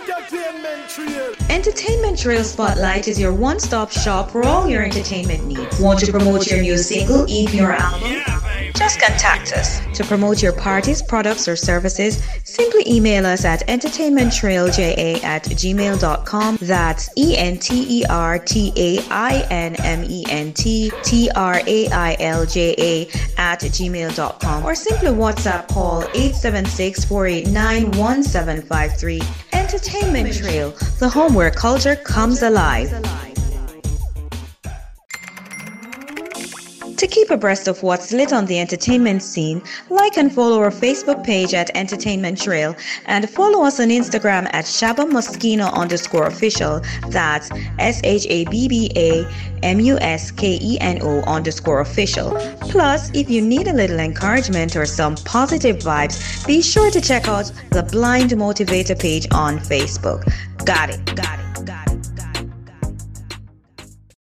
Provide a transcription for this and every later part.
Entertainment Trail. Entertainment Trail Spotlight is your one stop shop for all your entertainment needs. Want to promote your new single, EP, or album? Just contact us. To promote your parties, products, or services, simply email us at entertainmenttrailja at gmail.com. That's E N T E R T A I N M E N T T R A I L J A at gmail.com. Or simply WhatsApp call 876 489 1753. Entertainment Trail, the home where culture comes alive. To keep abreast of what's lit on the entertainment scene, like and follow our Facebook page at Entertainment Trail and follow us on Instagram at Shabba Muskeno underscore official. That's S H A B B A M U S K E N O underscore official. Plus, if you need a little encouragement or some positive vibes, be sure to check out the Blind Motivator page on Facebook. Got it, got it.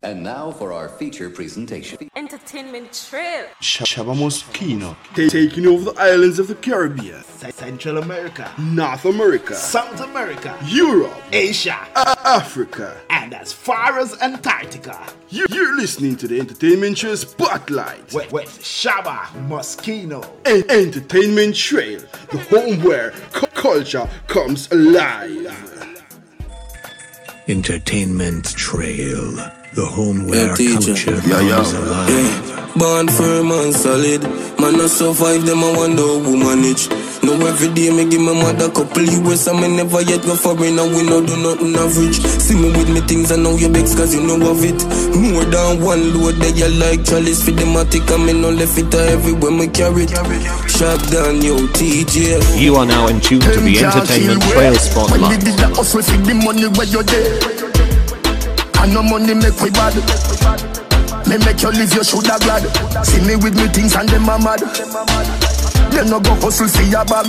And now for our feature presentation. Entertainment Trail. Shabba Muskeno. Taking over the islands of the Caribbean, Central America, North America, South America, Europe, Asia, A- Africa. and as far as Antarctica. You- You're listening to the Entertainment Trail Spotlight. With, with Shabba Muskeno. En- Entertainment Trail, the home where cu- culture comes alive. Entertainment Trail, the home where Yeah, teacher. culture Yeah, yeah. comes alive. Yeah. Born firm and solid. Man, I survive them, I wonder who manage. No, every day me give my mother couple US and me never yet go foreign and we no do nothing average. See me with me things, I know you begs cause you know of it. More than one load, they you like chalice for the matic and me no left it everywhere me carry it. Sharp down, yo, TJ. You are now in tune to the Entertainment Trail When we Spotlight. And no money make we bad Me make you live you shoulda glad See me with me things and them a mad Them no go hustle for your bag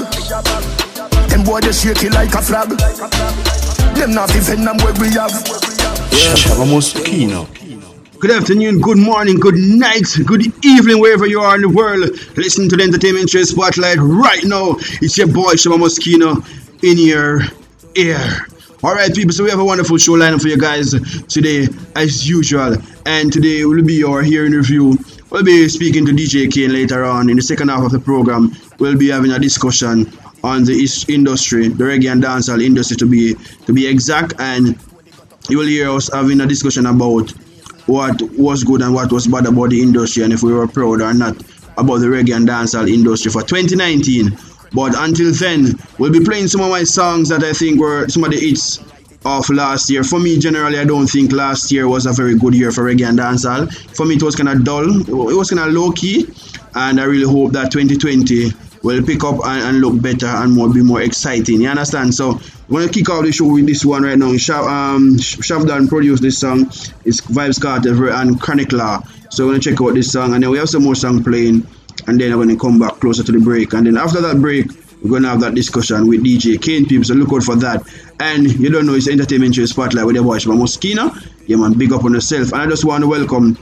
Them boy they shake it like a flag Them not even them where we have Shabba Muskeno. Good afternoon, good morning, good night, good evening, wherever you are in the world. Listen to the Entertainment Trail Spotlight right now. It's your boy Shabba Muskeno in your ear. All right, people. So we have a wonderful show lineup for you guys today, as usual. And today will be our hearing review. We'll be speaking to DJ Cane later on in the second half of the program. We'll be having a discussion on the industry, the reggae and dancehall industry, to be to be exact. And you will hear us having a discussion about what was good and what was bad about the industry and if we were proud or not about the reggae and dancehall industry for 2019. But until then, we'll be playing some of my songs that I think were some of the hits of last year. For me, generally, I don't think last year was a very good year for reggae and dancehall. For me, it was kind of dull. It was kind of low key, and I really hope that 2020 will pick up and, and look better and more be more exciting. You understand? So we're gonna kick off the show with this one right now. Shav, um, produced this song. It's Vybz Kartel and Chronic Law. So we're gonna check out this song, and then we have some more song playing, and then we're gonna come back closer to the break. And then after that break, we're gonna have that discussion with DJ Cane people. So look out for that. And you don't know it's Entertainment Show Spotlight with your voice Shabba Muskeno. Yeah man, big up on yourself. And I just want to welcome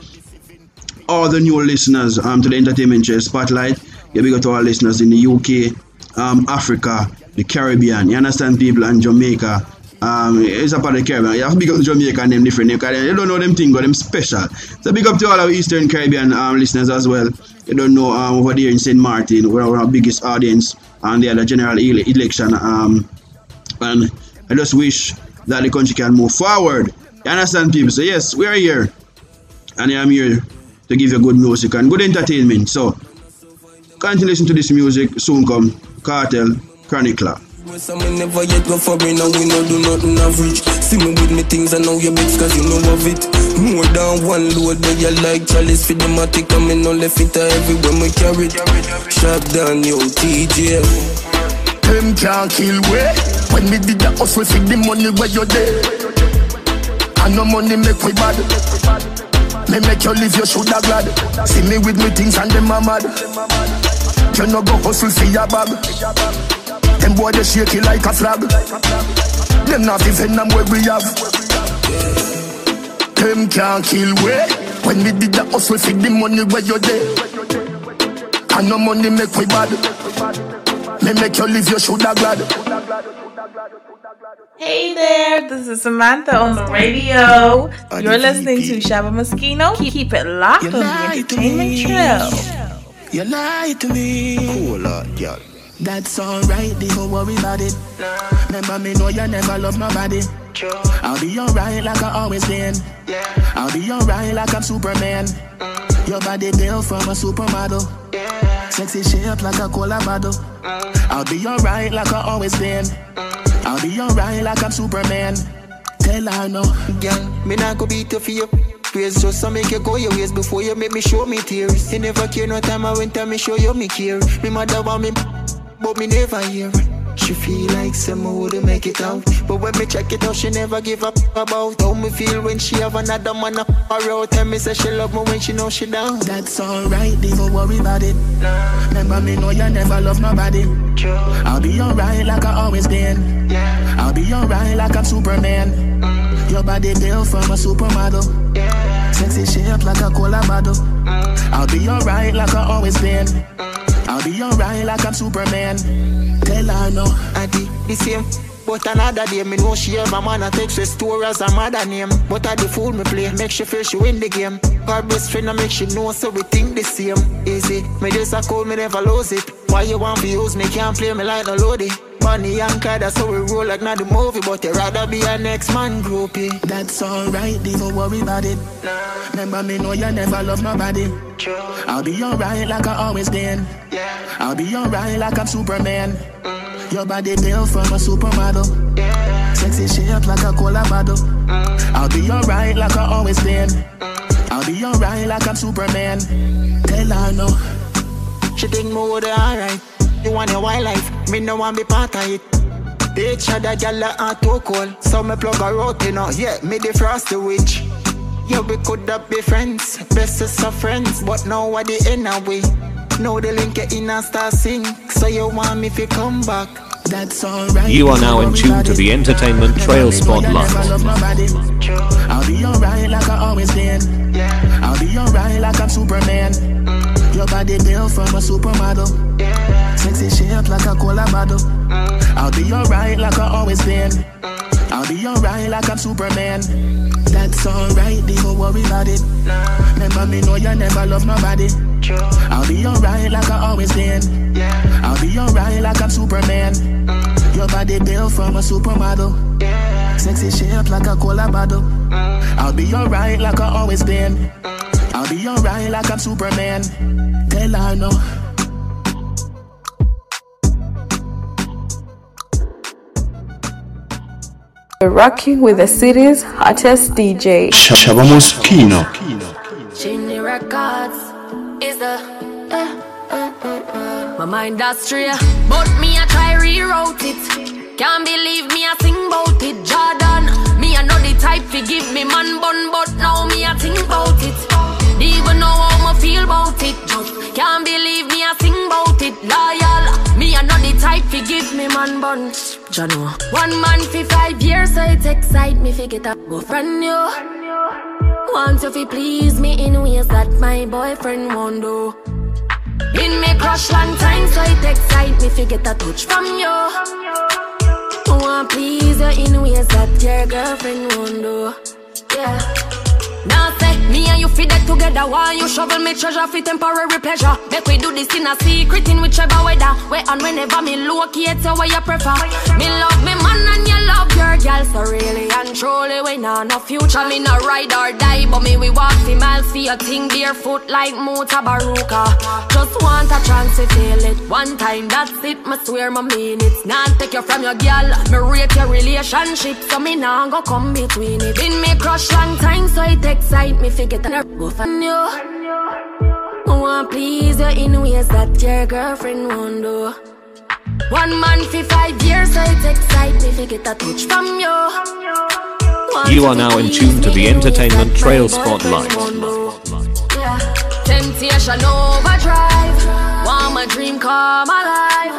all the new listeners um, to the Entertainment Chair Spotlight. Yeah, big up to our listeners in the UK, um, Africa, the Caribbean. You understand, people, and Jamaica. Um, it's a part of the Caribbean. You have to big up to Jamaica and them different. name, 'cause You don't know them thing, but them special. So big up to all our Eastern Caribbean um, listeners as well. You don't know um, over there in St. Martin, where our biggest audience and they had a general ele- election. Um, and I just wish that the country can move forward. You understand, people? So yes, we are here, and I'm here to give you good music and good entertainment. So, continue listen to this music. Soon come Kartel Chronicler. And never yet go foreign and we no do nothing average. See me with me things, I know you begs cause you know of it. More than one load, they you like chalice for the matic and me no left it everywhere me carry it. Sharp down, yo, TJ. Them can't kill we When me did the hustle for the money where you there And no money make we bad Me make you live you shoulda glad See me with me things and them a mad You no go hustle for your bag Them boy they shake it like a flag Them not even them where we have Them can't kill we When we did the hustle for the money where you there And no money make we bad Let me make you live, you shoulda glad. Hey there, this is Samantha on the radio. You're listening to Shabba Muskeno. Keep it locked on the entertainment trail. You lie to me. Cool uh, out, girl. That's alright, don't worry about it. Remember me know you never love my nobody. I'll be alright like I always been. I'll be alright like I'm Superman. Your body built from a supermodel. Sexy shape like a cola bottle. I'll be alright like I always been. I'll be alright like I'm Superman. Tell her no. Girl, me not go beat you for you. Praise just to make you go your ways before you make me show me tears. You never care no time I went and me show you me care. Me mother want me, but me never hear. it. She feel like someone would make it out. But when me check it out, she never give up about how me feel when she have another man up her out. Tell me say she love me when she know she down. That's alright, don't worry about it. Remember me know you never love nobody. I'll be alright like I always been. Yeah. I'll be alright like I'm Superman. Your body built from a supermodel. Sexy shape like a cola bottle. I'll be alright like I always been. I'll be alright like I'm Superman. Tell her no. I did the same. But another day, me know she have a man that takes her store as a mother name. But I the fool me play, make she feel she win the game. Her best friend, I make she know, so we think the same. Easy, me just a call, me never lose it. Why you want to use me, can't play me like no loady. Bunny and Kai, that's how we roll like not the movie. But you rather be a next man groupie. That's alright, don't worry about it. Remember me know you never love nobody. True. I'll be alright like I always been. Yeah. I'll be alright like I'm Superman. Your body built from a supermodel. Yeah. Sexy shape like a cola bottle. Mm. I'll be alright like I always been. Mm. I'll be alright like I'm Superman. Tell her no. She think me would alright. You want your wildlife, me no want be part of it. Bitch, other gal are too cold, so me plug her out, you know. Yeah, me the frosty witch. Yeah, we could have be friends, bestest of friends, but now what the end away. Now the link get in and start sing, so you want me to come back. That's alright. You are now in tune to the Entertainment Trail Spotlight. I'll be alright like I always been. I'll be alright like I'm Superman. Mm. Your body built from a supermodel. Sexy shape like a cola bottle. I'll be alright like I always been. I'll be alright like I'm Superman. That's alright, don't worry about it. Remember me know you never love nobody. I'll be alright like I always been. I'll be alright like I'm Superman. Your body built from a supermodel. Sexy shape like a cola bottle. I'll be alright like I always been. I'll be alright like I'm Superman. Tell her no. Rocking with the city's hottest DJ. Shabba Muskeno. Chimney Records is the uh, uh, uh, uh. my mind astray, but me I try reroute it. Can't believe me I sing about it, Jordan. Me I know the type to give me man bun, but now me I think about it. Even know how I feel about it, just can't believe me I sing about it, loyal. Me I know the type to give me man bun. Jano. One man for five years, so it excite me fi get up go friend new. Want you fi please me in ways that my boyfriend won't do. In me crush long time, so it excite me fi get a touch from you. Want please you in ways that your girlfriend won't do. Yeah. Now say, me and you fit that together. While you shovel me treasure for temporary pleasure. Make we do this in a secret in whichever weather. Where and whenever me locate you where you prefer. Me love me man and you love your girl. So really and truly we know no future. Me no ride or die But me we walk the miles. For a thing Barefoot like Mutabaruka. Just want a chance to feel it One time that's it, me swear me mean it. Not take you from your girl. Me rate your relationship So me nah go come between it. Been me crush long time so it excite me fi get a go from you. Want please you in ways that your girlfriend won't do. One man for five years so it excite me fi get a touch from you. Want You are now in tune to the Entertainment Trail Spotlight. yeah. Temptation overdrive. Want my dream come alive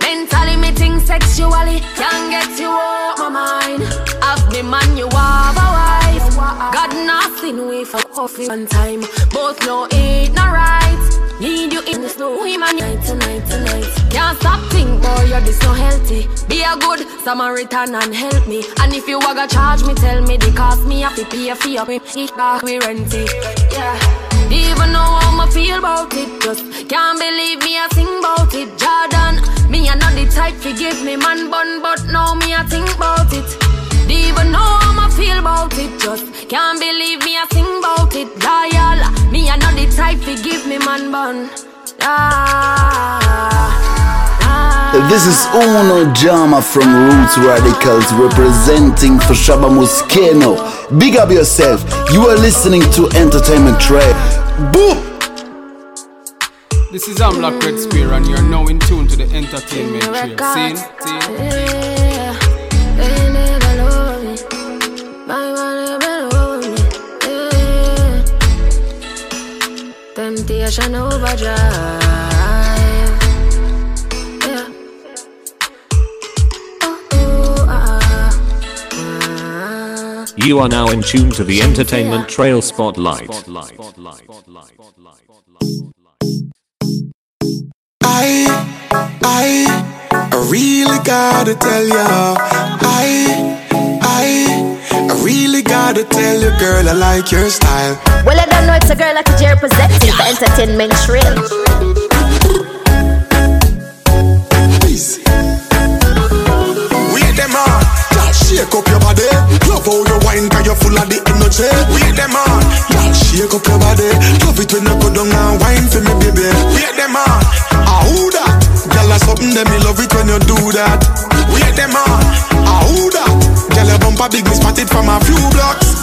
Mentally me think sexually Can't get you out my mind. Have me man you have a wife Got nothing we for coffee one time Both know it not right Need you in the snow, him and night tonight, tonight. Can't stop think, boy, you're this no healthy. Be a good Samaritan and help me. And if you wanna charge me, tell me the cost me have to pay a fee up me, we rent it. Yeah. Even know how I feel about it, just can't believe me I sing about it. Jordan, me I not the type give me man bun, but now me I think about it. Even know how I feel about it, just can't believe me I sing about it. Loyal, me I not the type to give me man bun. Ah, this is Uno Jama from Roots Radicals representing for Shabba Muskeno. Big up yourself. You are listening to Entertainment Trail. Boom! This is Amlak Red Spear and you're now in tune to the Entertainment Trail. Scene, scene. Temptation overdrive. Yeah. Oh, ah, You are now in tune to the Entertainment Trail Spotlight. I, I, I really gotta tell ya. I, I, I really gotta tell you, girl, I like your style. Well, I don't know it's a girl like a Jerry presenting for entertainment trail. Please. Wait them on. Shake up your body. Love how you wine, cause you're full of the energy. Wait them on. Shake up your body. Love it when you go down and wine for me, baby. Wait them on. Ah, who that? Girl, that's something that me love it when you do that. Wait them on. Ah, who that? Girl, your bumper big, me spotted from a few blocks.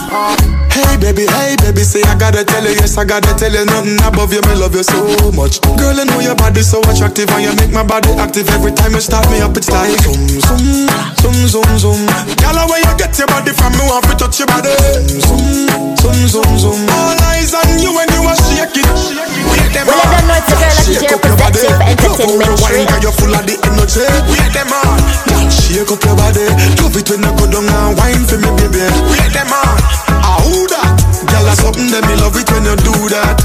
Hey baby, hey baby, say I gotta tell you, yes I gotta tell you nothing above you, me love you so much. Girl, I know your body so attractive and you make my body active every time you start me up. It's like zoom zoom, zoom zoom zoom. Girl, where you get your body from, me want to touch your body. Zoom zoom me love it when you do that.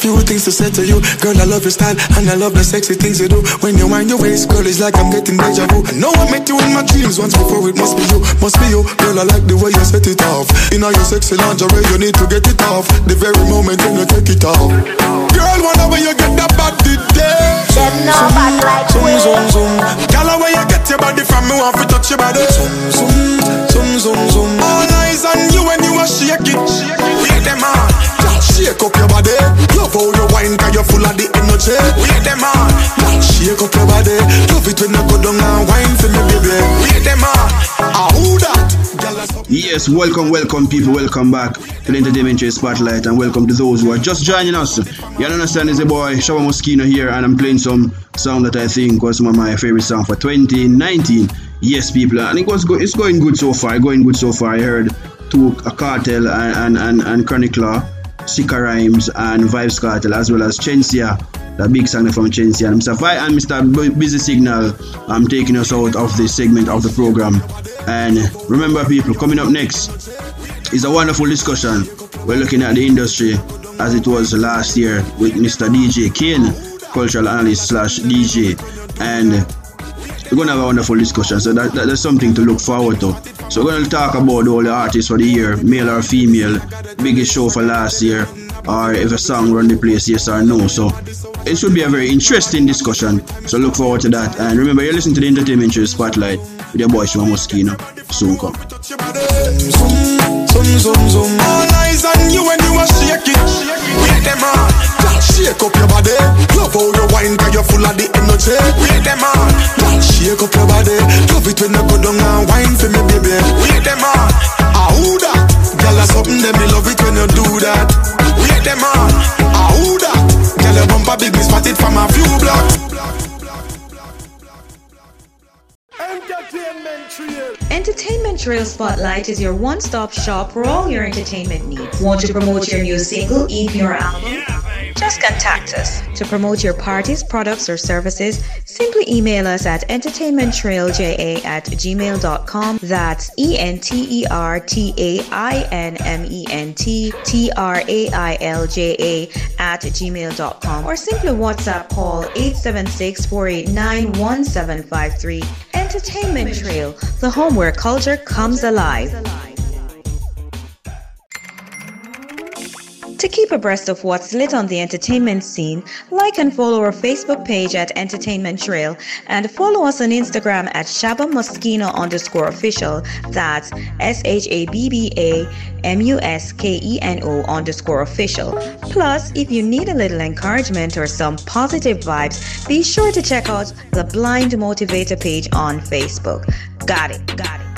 Few things to say to you. Girl, I love your style And I love the sexy things you do. When you wind your waist, girl, it's like I'm getting deja vu. I know I met you in my dreams once before It must be you, must be you. Girl, I like the way you set it off. In all your sexy lingerie, you need to get it off. The very moment when you take it off. Girl, wonder where you get that body there. Them no bad like Zoom, zoom, zoom. Girl, where you get your body from Me want to touch your body. Zoom, zoom, zoom, zoom, zoom. All eyes on you when you are shake it Wait them on Girl, shake up your body Love how you wine Cause you're full of the energy Wait them on shake up your body Love it when you go down and wine for me, baby Wait them on Ah, who that? Yes, welcome, welcome, people. Welcome back to the Entertainment Trail Spotlight, and welcome to those who are just joining us. You understand, it's a boy Shabba Muskeno here, and I'm playing some song that I think was one of my favorite song for 2019. Yes, people, and it was go- it's going good so far. Going good so far. I heard two a cartel and and and, and Chronic Law, Sikka Rymes, and Vybz Kartel, as well as Shenseea. The big song from Shenseea and Mr. Vi and Mr. Bu- Busy Signal. I'm taking us out of this segment of the program. And remember, people, coming up next is a wonderful discussion. We're looking at the industry as it was last year with Mr. DJ Cane, cultural analyst slash DJ, and we're gonna have a wonderful discussion. So that, that- that's something to look forward to. So we're gonna talk about all the artists for the year, male or female, biggest show for last year, or if a song run the place, yes or no. So it should be a very interesting discussion. So look forward to that. And remember, you're listening to the Entertainment Show Spotlight with your boy Shima Muskeno. Soon come. Eyes on you when you are shake it them on Girl, shake up your body. Love how you wine Cause you're full of the energy. Wait them on Girl, shake up your body. Love it when you go down and wine for me, baby. Wait them on Ah, who that? Girl, that's something that me love it when you do that. Wait them on Ah, who that? Girl, your bumper big Me spotted from a few blocks Entertainment Trail Spotlight is your one stop shop for all your entertainment needs. Want to promote your new single, EP, or album? Just contact us. To promote your parties, products, or services, simply email us at entertainmenttrailja at gmail.com. That's E N T E R T A I N M E N T T R A I L J A at gmail.com. Or simply WhatsApp call 876 489 1753. Entertainment Trail, the home where culture comes alive. To keep abreast of what's lit on the entertainment scene, like and follow our Facebook page at Entertainment Trail and follow us on Instagram at Shabba Muskeno underscore official. That's S H A B B A M U S K E N O underscore official. Plus, if you need a little encouragement or some positive vibes, be sure to check out the Blind Motivator page on Facebook. Got it, got it.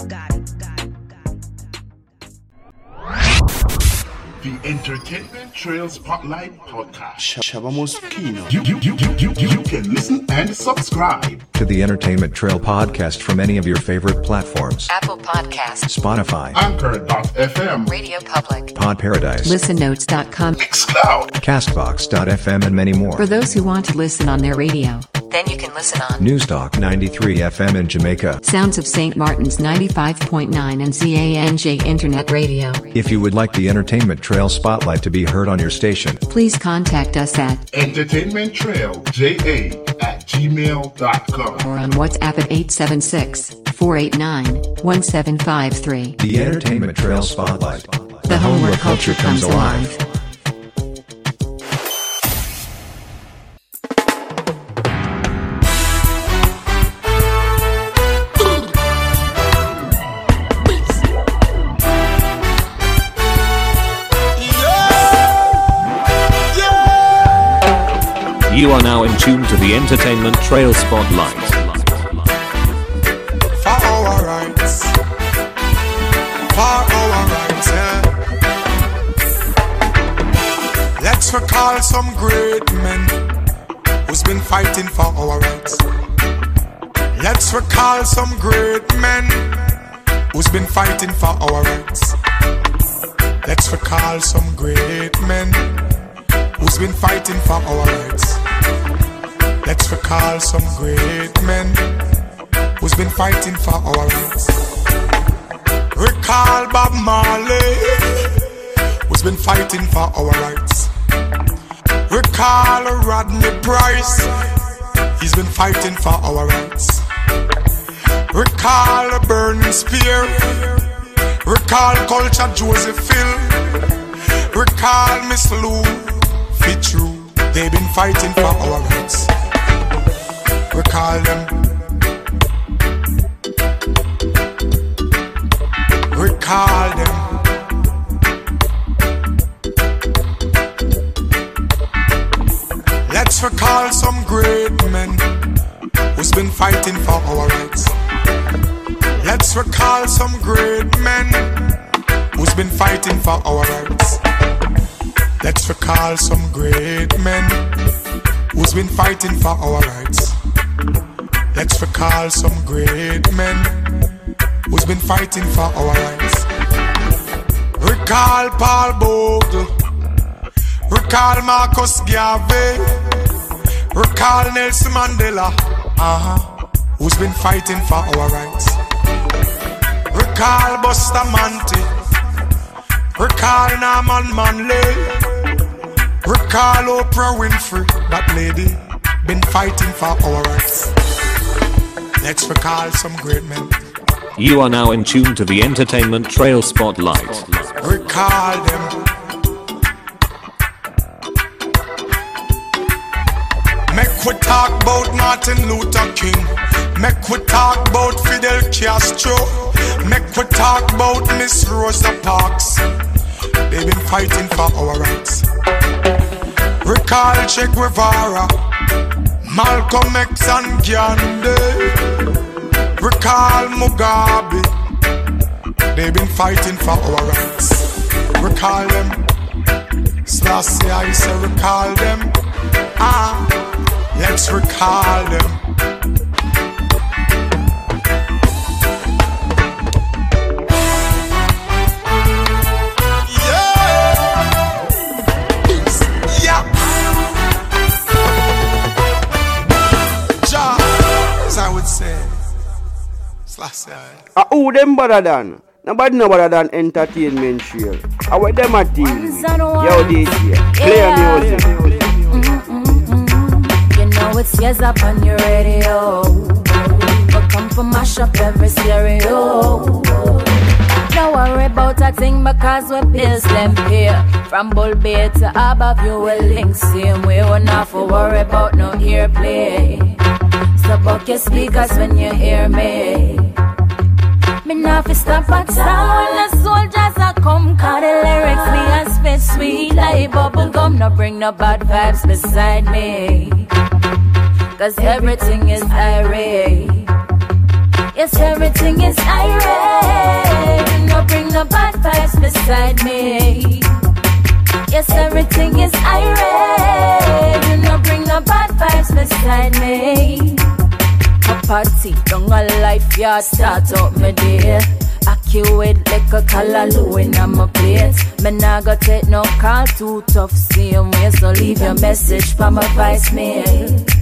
The Entertainment Trail Spotlight Podcast. Shabba Muskeno. You, you, you, you, you, you can listen and subscribe. To the Entertainment Trail podcast from any of your favorite platforms Apple Podcasts, Spotify, Anchor.fm, Radio Public, Pod Paradise, ListenNotes.com, Xcloud, Castbox.fm, and many more. For those who want to listen on their radio, then you can listen on Newstalk 93 FM in Jamaica. Sounds of St. Martin's 95.9 and CANJ Internet Radio. If you would like the Entertainment Trail spotlight to be heard on your station, Please contact us at Entertainment Trail JA at gmail.com. or on WhatsApp at 876 489 1753. the Entertainment Trail spotlight, The home where culture comes alive. You are now in tune to the Entertainment Trail Spotlight. for our rights. For our rights, yeah. Let's recall some great men who's been fighting for our rights. Let's recall some great men who's been fighting for our rights. Let's recall some great men who's been fighting for our rights. Let's recall some great men who's been fighting for our rights. Recall Bob Marley, who's been fighting for our rights. Recall Rodney Price, he's been fighting for our rights. Recall Burning Spear, recall Culture Joseph Hill, recall Miss Lou Fitzroy, they've been fighting for our rights. Recall them. recall them. Let's recall some great men who's been fighting for our rights. Let's recall some great men who's been fighting for our rights. Let's recall some great men who's been fighting for our rights. Let's recall some great men who's been fighting for our rights. Recall Paul Bogle, recall Marcus Garvey, recall Nelson Mandela, uh-huh, who's been fighting for our rights. Recall Bustamante, recall Norman Manley, recall Oprah Winfrey, that lady, been fighting for our rights. Let's recall some great men. You are now in tune to the Entertainment Trail Spotlight. recall them. Make we talk about Martin Luther King. Make we talk about Fidel Castro. Make we talk about Miss Rosa Parks. They've been fighting for our rights. Recall Che Guevara, Malcolm X and Gandhi. Recall Mugabe. They've been fighting for our rights. Recall them. Slashy, I say recall them. Ah, let's recall them. Uh, ah, who oh, them better than? Nobody know better than entertainment trail. How what them a deal with? Yo, DJ, play yeah. music. Mm-mm-mm. Mm-hmm, mm-hmm. You know it's yes up on your radio. But come for mash up every stereo. Don't worry about a thing because we bills them here. From Bull Bay to above you will link same way. We not for worry about no earplay. So buck your speakers when you hear me. Me not fi stop at all when the soldiers a come Cause the lyrics me a spit sweet like bubble gum No bring no bad vibes beside me. Cause everything is irate Yes, everything is irate No bring no bad vibes beside me. Yes, everything is irate No bring no bad vibes beside me party, don't a life yard start up my day. Accurate like a callaloo in my plate. Me nah go take no call too tough, same way. So leave your message for my voicemail.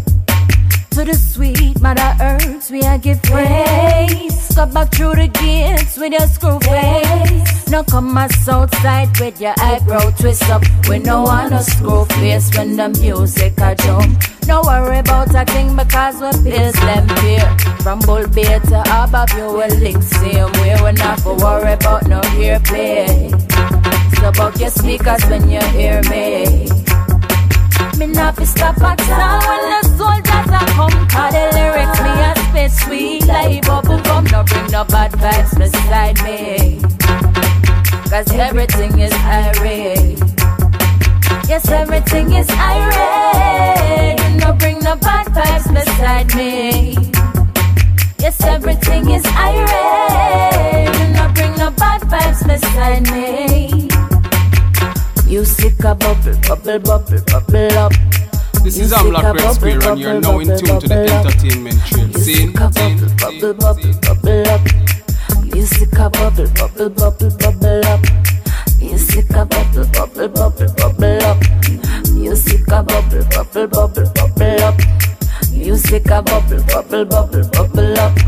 To the sweet mother earth, we a give praise. Go back through the gates with your screw face. No come us outside with your eyebrow twist up. We no want no screw face when the music a jump. No worry about a thing because we place them here. From Bull Bay to above you will link same way. We not for worry about no hear play. So buck your speakers when you hear me. Me not fi stop at all when the soldiers are come. Cause the lyrics me a spit sweet like bubble gum. No bring no bad vibes beside me. Cause everything is irate. Yes, everything is irate. No bring no bad vibes beside me. Yes, everything is irate. No bring no bad vibes beside me. Music a bubble, bubble, bubble, bubble up. This is Amlak Red and you're now in tune to the entertainment trail. Scene, scene, bubble, bubble, bubble up. Music a bubble, bubble, bubble, bubble up. Music a bubble, bubble, bubble, bubble up. Music a bubble, bubble, bubble, bubble up. Music a bubble, bubble, bubble, bubble up.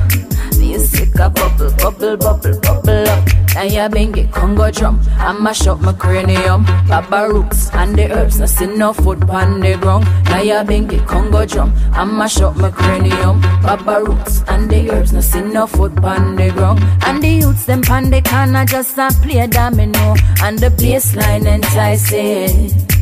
Music a bubble, bubble, bubble, bubble up. Now you bring it Congo drum and mash up my cranium. Baba roots and the herbs, no see no food on the ground. Now you bring it Congo drum and mash up my cranium. Baba roots and the herbs, no see no food on the ground. And the youths them pan the corner just a play domino and the bassline enticing.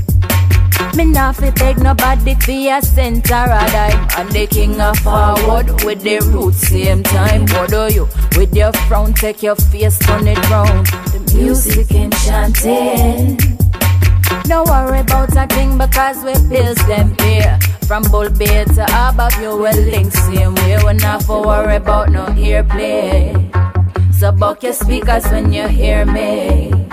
Me not fi beg nobody fi a center a dime. And the king of forward with the roots same time What do you? With your frown take your face turn it round The music enchanting No worry about a thing because we bills them here. From Bull Bay to above you will link same way. We not for worry about no earplay So buck your speakers when you hear me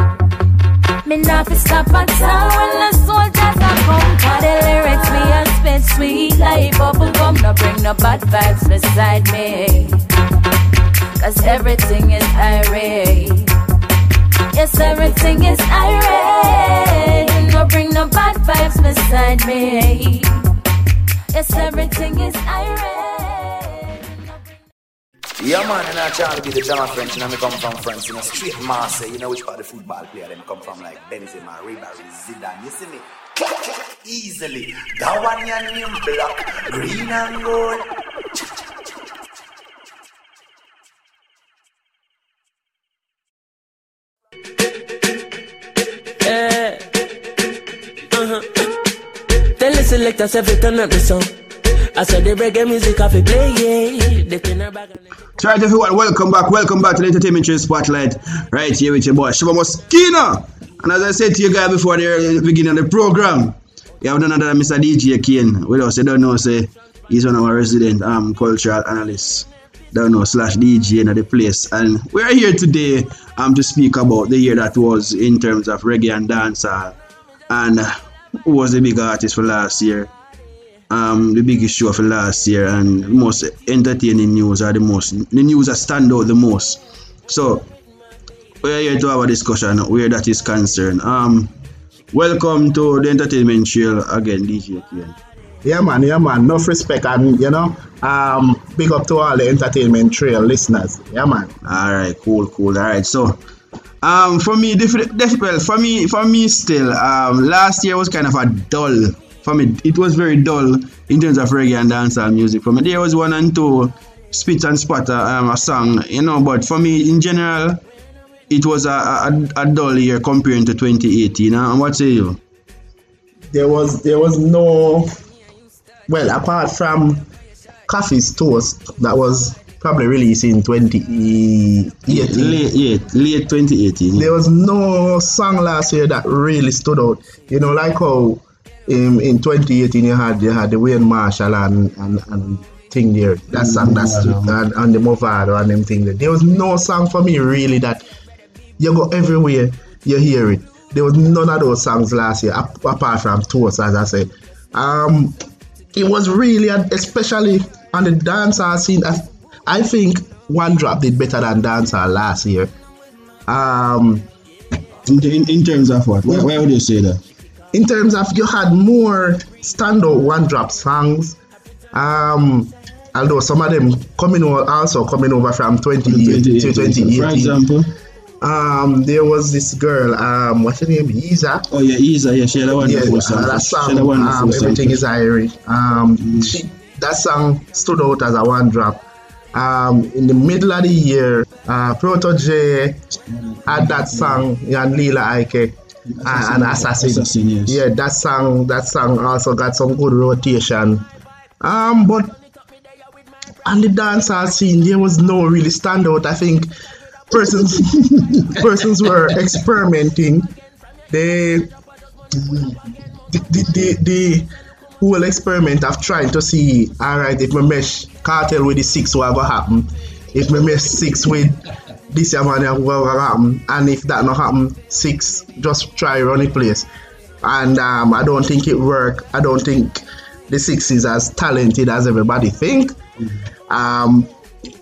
me not fi stop at all when the soldiers are come. Cause the lyrics me a spit sweet like bubble gum. No bring no bad vibes beside me. Cause everything is irate. Yes, everything is irate. No bring no bad vibes beside me. Yes, everything is irate Yeah, man, and I try to be the drama French, and I come from France, you know, straight Marseille, you know which part of the football player them come from, like Benzema, Ribéry, Zidane, you see me? Easily. That one your name black, green and gold. Yeah. Uh-huh. Tell the selectors every turn up the song. I said the reggae music it play, yeah. They back and right everyone, welcome back, welcome back to the Entertainment Trail Spotlight. Right here with your boy Shabba Muskeno. And as I said to you guys before the beginning of the program, you have another Mr. DJ Cane us. You don't know, say he's one of our resident um cultural analysts. Don't know slash DJ in the place. And we are here today um to speak about the year that was in terms of reggae and dancehall. And who was the big artist for last year? Um, the biggest show of last year and the most entertaining news are the most the news that stand out the most. So we're here to have a discussion where that is concerned. Um welcome to the entertainment trail again, DJ Cane. Yeah, man. Yeah, man. Enough respect and you know, um, big up to all the entertainment trail listeners. Yeah, man. All right, cool, cool. All right, so. Um, for me, different, well, for me, for me, still, um, last year was kind of a dull. For me, it was very dull in terms of reggae and dancehall music. For me, there was one and two spit and spatter um, a song, you know. But for me, in general, it was a, a, a dull year comparing to 2018. Uh, and what say you? There was there was no well apart from Koffee's Toast that was probably released in 2018. Late, late, late 2018. There was no song last year that really stood out. You know, like how in, in 2018 you had you had the Wayne Marshall and, and, and thing there. That song that stood and, and the Mavado and them thing there. There was no song for me really that you go everywhere, you hear it. There was none of those songs last year apart from Toast, as I said. Um, it was really, especially on the dancehall scene. I, I think One Drop did better than dancehall last year. Um, in, in, in terms of what? Why, why would you say that? In terms of you had more standout One Drop songs. Um, although some of them coming over, also coming over from 2018 to 2018. For example? Um, there was this girl, um, what's her name? Isa. Oh yeah, Isa. Yeah, she had a wonderful yeah, song. That song, She um, everything is Irish. Um, she, that song stood out as a one drop. Um, in the middle of the year, uh, Protoje had that song, and Lila Ike, uh, an assassin. Assassin, yes. Yeah, that song, that song also got some good rotation. Um, but on the dancehall scene, there was no really standout. I think persons persons were experimenting. They the, the, the, whole experiment of trying to see, all right, if we mesh Kartel with the six, what gonna happen? If we mesh six with this young man, gonna happen? And if that not happen, six, just try run the place. And um, I don't think it work. I don't think the six is as talented as everybody think. Um,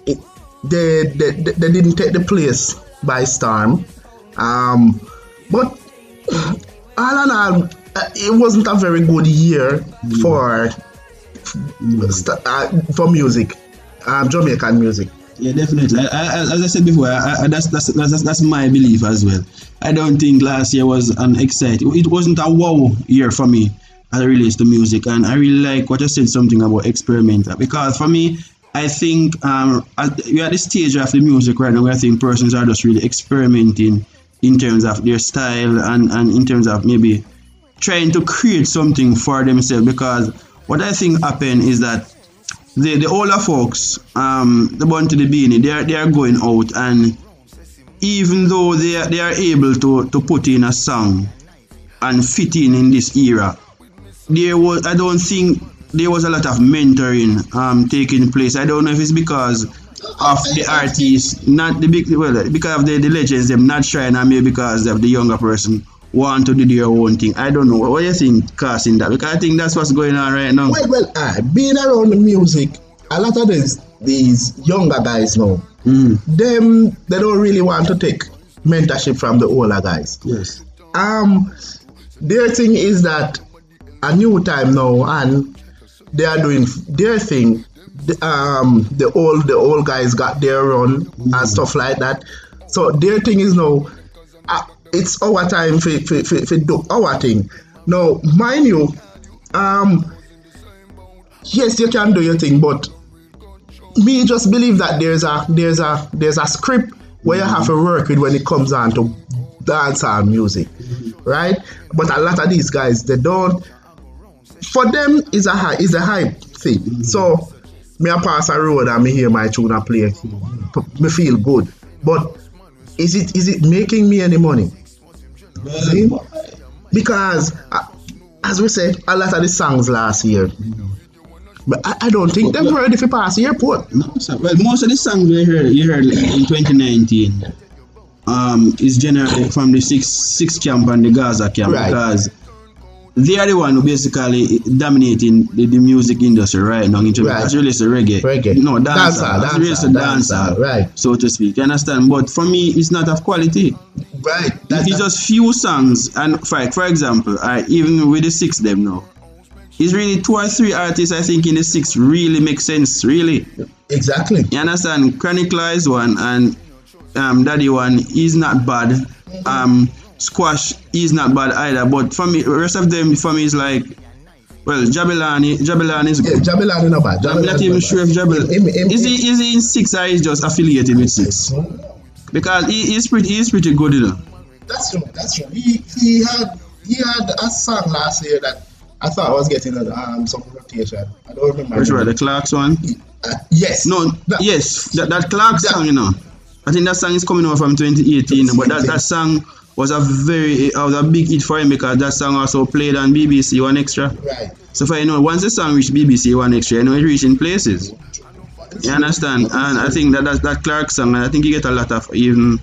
it, they, they, they didn't take the place by storm. Um, but all in all, uh, it wasn't a very good year for st- uh, for music, um, Jamaican music. Yeah, definitely. I, I, as I said before, I, that's, that's that's that's my belief as well. I don't think last year was an exciting. It wasn't a wow year for me as it relates to music, and I really like what you said something about experiment because for me, I think um, we're at the stage of the music right now where I think persons are just really experimenting in terms of their style and, and in terms of maybe trying to create something for themselves because what I think happened is that the, the older folks, um, the born to the beanie, they are, they are going out and even though they are, they are able to, to put in a song and fit in in this era, there was I don't think there was a lot of mentoring um, taking place. I don't know if it's because of the artists, not the big well, because of the, the legends, them not trying, and maybe because of the younger person want to do their own thing. I don't know. What do you think, casting that? Because I think that's what's going on right now. Well, well, uh, being around the music, a lot of these these younger guys now, Mm. them they don't really want to take mentorship from the older guys. Yes. Um, their thing is that a new time now, and they are doing their thing. The, um, the old the old guys got their run and stuff like that. So their thing is now, uh, it's our time for for, for, for do our thing. Now, mind you, um, yes, you can do your thing, but me just believe that there's a there's a there's a script where you have to work with when it comes on to dancehall music, right? But a lot of these guys they don't. For them, is a high is a hype thing. So me I pass a road and me hear my tune and play, me feel good. But is it is it making me any money? See? Because uh, as we said, a lot of the songs last year. But I, I don't think them ready for pass the airport. No, sir. Well, most of the songs we heard, you heard in 2019 um, is generally from the six six camp and the Gaza camp Right. because they are the one who basically dominating the, the music industry right now in Jamaica. Right. As relates to reggae. Reggae. No, As relates to dancehall, dancehall, right. so to speak. You understand? But for me, it's not of quality. Right. it's just few songs. And for, for example, I, even with the six them now, it's really two or three artists I think in the six really make sense. Really. Exactly. You understand? Chronic Law is one and um, Daddy one is not bad. Um, Squash is not bad either. But for me, rest of them for me is like, well, Jabelani, Jabelani is good. Yeah, Jabelani not bad. I'm not even sure if Jabel is he is he in six or is just affiliated with six? Because he, he's pretty he's pretty good, you know. That's true. That's true. He he had he had a song last year that I thought I was getting um some rotation. I don't remember. Which one? The Clarks one? Uh, yes. No, yes, that, that Clark song, you know. I think that song is coming over from 2018, but that, that song was a very uh, was a big hit for him because that song also played on BBC One Extra. Right. So for you know, once the song reached BBC One Extra, you know it reaching places. You understand? And I think that that, that Clark song, I think you get a lot of even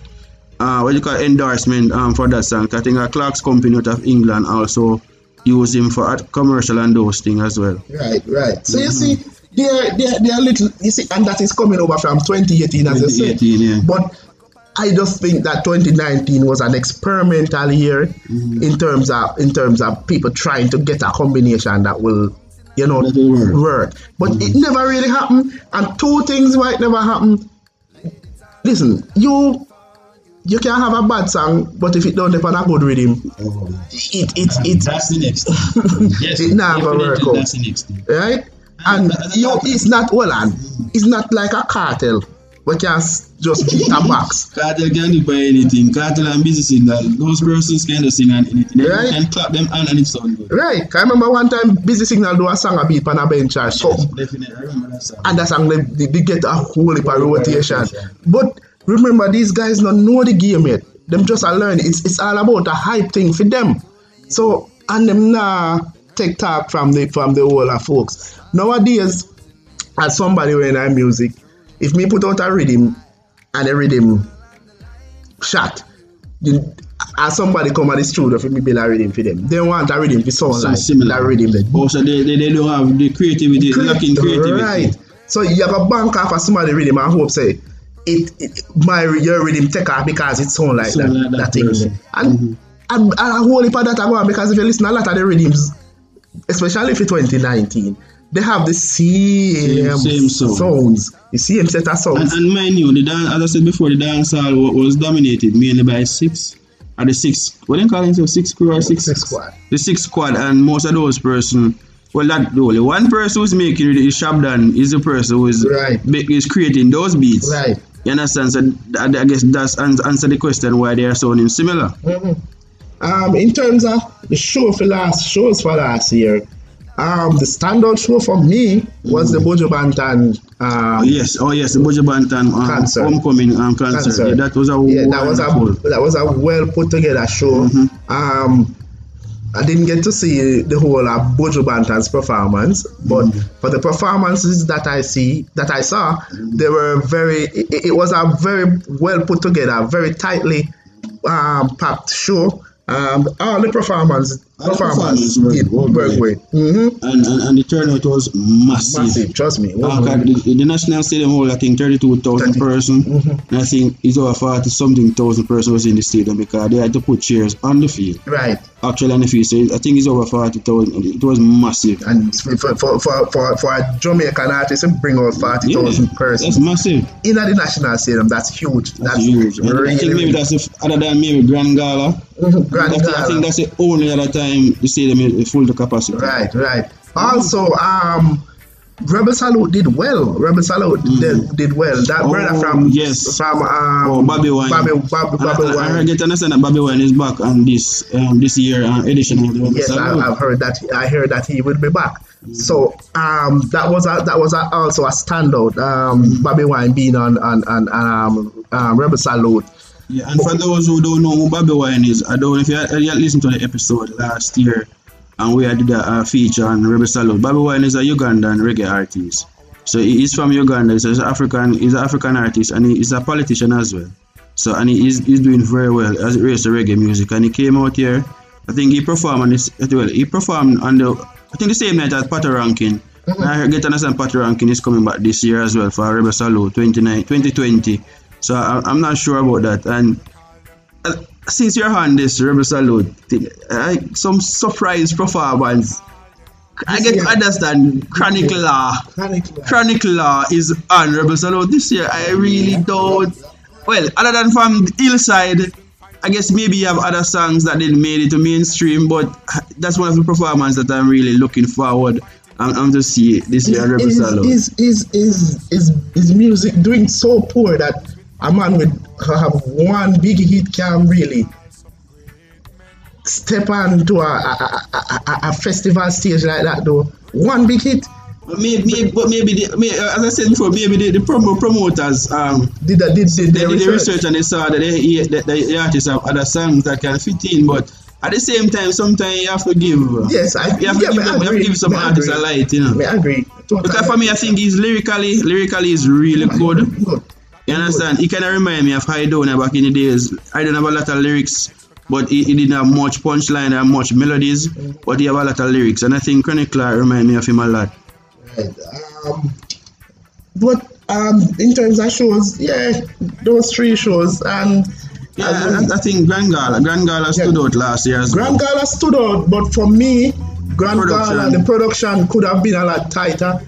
uh, what you call endorsement um, for that song. I think a Clark's company out of England also use him for commercial and those things as well. Right, right. So you Mm-hmm. see, they're, they're, they're little, you see, and that is coming over from 2018, as I said. 2018, yeah. But I just think that 2019 was an experimental year Mm-hmm. in terms of in terms of people trying to get a combination that will, you know, work. But Mm-hmm. it never really happened. And two things why it never happened. Listen, you you can have a bad song, but if it don't depend on a good rhythm, it it it that's the next Yes, it gonna work out. that's the next thing. right? And you, it's not hold on, it's not like a Kartel. We can just beat a box. Kartel can do by anything. Kartel and busy signal. Those persons can just sing and anything. They Right. can clap them hand and it good. Right? I remember one time Busy Signal do a song a beat on a bench or something. Definitely, I remember that song. And that song they, they, they get a whole heap of rotation. But remember these guys don't know the game yet. Them just are learning. It's, it's all about a hype thing for them. So and them nah take talk from the from the whole of folks. Nowadays, as somebody when I music, if me put out a rhythm and a rhythm shot, then as uh, somebody come at the studio for me build a rhythm for them. They want a rhythm to sound So like similar. that rhythm oh, that Also, they, they, they don't have the creativity, lacking creativity. Right. So you have a bank off of somebody rhythm and hope say it, it my your rhythm take off because it sound like Sound that, like that that thing. person. And, mm-hmm. and, and a whole heap of that go on because if you listen a lot of the rhythms, especially for 2019, they have the same, Same- sounds, the same set of And, sounds. and mind you, the dan- as I said before, the dance hall wa- was dominated mainly by six. Or the six, what do you call it? So Six crew or six? Six squad. The six squad, and most of those person, well, that the only one person who's making it is Shabdan, is the person who is, Right. is creating those beats. Right. You understand? So I I guess that's ans- answer the question why they are sounding similar. Mhm. Um, in terms of the show for last shows for last year, um, the standout show for me was the Buju Banton. Um, Oh, yes, oh yes, the Buju Banton um, Concert. homecoming um, concert. concert. Yeah, that was a yeah, that was a that was a well put together show. Mm-hmm. Um, I didn't get to see the whole of Buju Banton's performance, but Mm-hmm. for the performances that I see that I saw, they were very. It, it was a very well put together, very tightly um, packed show. Um, all the performance Performance performance were- did were work great. great. Mm-hmm. and, and, and the turnout was massive. Massive, trust me. The, the national stadium hold I think 32,000 person and I think it's over 40 something thousand person was in the stadium because they had to put chairs on the field Right. Actually on the field so I think it's over 40,000 it was massive. And for, for, for, for, for a Jamaican artist bring out 40,000 persons that's massive. In the national stadium, that's huge. That's, that's huge. really, I think maybe that's the, other than maybe Grand Gala. Grand think, I think that's the only other time the stadium is full to capacity. Right, right. Also, um, Rebel Salute did well. Rebel Salute did, did well. That. Oh, brother from yes. from um, Oh, Bobi Wine. Bobby, Bobby, Bobby I, I, I get to understand that Bobi Wine is back on this um, this year uh, edition of the Rebel Yes, I, Salute. I've heard that. I heard that he will be back. So um, that was a, that was a, also a standout. Um, Bobi Wine being on on, on um, um, Rebel Salute. Yeah, and for those who don't know who Bobi Wine is, I don't know if you you listened to the episode last year and we had did a, a feature on Rebel Salute. Bobi Wine is a Ugandan reggae artist. So he- he's from Uganda, so he's an African he's an African artist and he- he's a politician as well. So and he is he's doing very well as it relates to reggae music. And he came out here, I think he performed on this well, he performed on the I think the same night as Potter Rankin. And I get understand Potter Rankin is coming back this year as well for Rebel Salute 29, 2020. So I, I'm not sure about that. And since you're on this Rebel Salute, I, some surprise performance I get to understand Chronic Law. Chronic Law. Chronic Law is honorable. So this year, I really don't. Well, other than from Hillside, I guess maybe you have other songs that didn't made it to mainstream, but that's one of the performances that I'm really looking forward. I'm, I'm to see this year. Rebel is, is, is, is, is, is music doing so poor that a man with have one big hit can really step onto a, a, a, a, a festival stage like that though? One big hit. Maybe, maybe, but maybe, the, may as I said before, maybe the, the promo promoters um did that did, did they did the research. and they saw that, they, that the, the artists have other songs that can fit in, but at the same time, sometimes you have to give. Yes, I you have to, give, you have to give some me artists agree. a light, you know. Me agree. Because for me, I think he's lyrically, lyrically is really good. You understand? He kind of remind me of High Dona back in the days. I don't have a lot of lyrics, but he, he didn't have much punchline and much melodies, but he have a lot of lyrics. And I think Chronic Clark remind me of him a lot. Right. Um, but um, in terms of shows, yeah, those three shows and Yeah, I, I think Grand Gala, Grand Gala stood out last year Grand well. Gala stood out, but for me, Grand Production. Gala, the production could have been a lot tighter.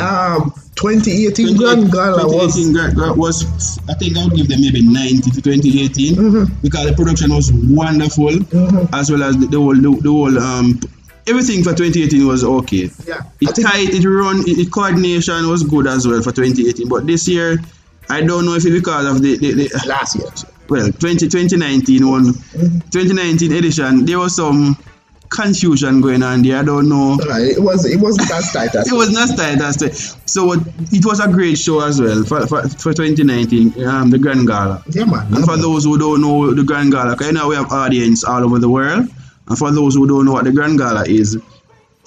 Um, 2018 Grand Gala was 2018 was, I think I would give them maybe 90 to 2018 Mm-hmm. because the production was wonderful as well as the, the whole, the, the whole, um, everything for 2018 was okay. Yeah. It tight, it run, it, it coordination was good as well for 2018. But this year, I don't know if it's because of the, the, the last year. Well, 20, 2019 one, 2019 edition, there was some confusion going on there. I don't know. it was it wasn't as tight as it was not tight as tight. So it was a great show as well for, for, for 2019, um, the Grand Gala. Yeah, man. And for those who don't know the Grand Gala, because you know we have audience all over the world. And for those who don't know what the Grand Gala is,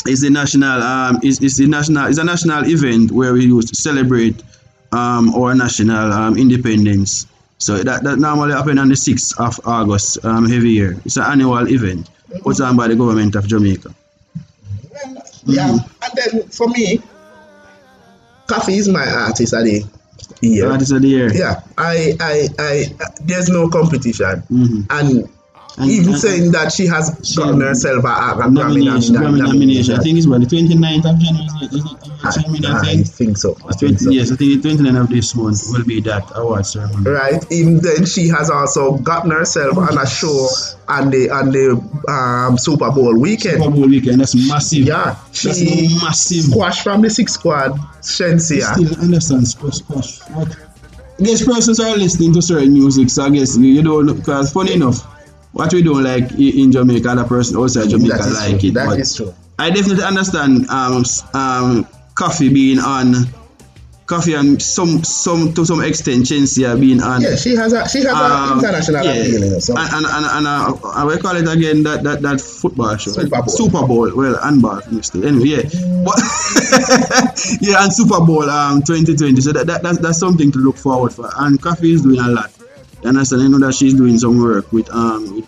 it's the national um is it's the national it's a national event where we used to celebrate um our national um independence. So that, that normally happen on the 6th of August um every year. It's an annual event put on by the government of Jamaica. Yeah, Mm-hmm. and then for me, Koffee is my artist of the year. Artist of the year. Yeah, I, I, I, there's no competition, Mm-hmm. And- even and- saying that she has gotten herself a, a, Nomination, Grammy nomination. I think it's about the 29th of January. Is it? Is it? I, I think. think so. I It's think so. Yes, I think the 29th of this month will be that award ceremony. Right. Even then, she has also gotten herself on a show on the on the um, Super Bowl weekend. Super Bowl weekend. That's massive. Yeah, she That's massive. squash from the six squad. Shenseea. Still understand squash, squash. What? I guess persons are listening to certain music, so I guess you don't know, because funny enough, what we don't like in Jamaica, other person outside Jamaica That like true. it. That is true. I definitely understand um, um, Koffee being on, Koffee and some some to some extent, Shenseea being on. Yeah, she has a she has Um, an international yeah. appeal. So. And and and, and uh, uh, we call it again that that, that football show. Super Bowl. Super Bowl. Well, handball mistake. Anyway, yeah. But yeah, and Super Bowl um 2020. So that, that that's, that's something to look forward for. And Koffee is doing a lot. You understand? I know that she's doing some work with um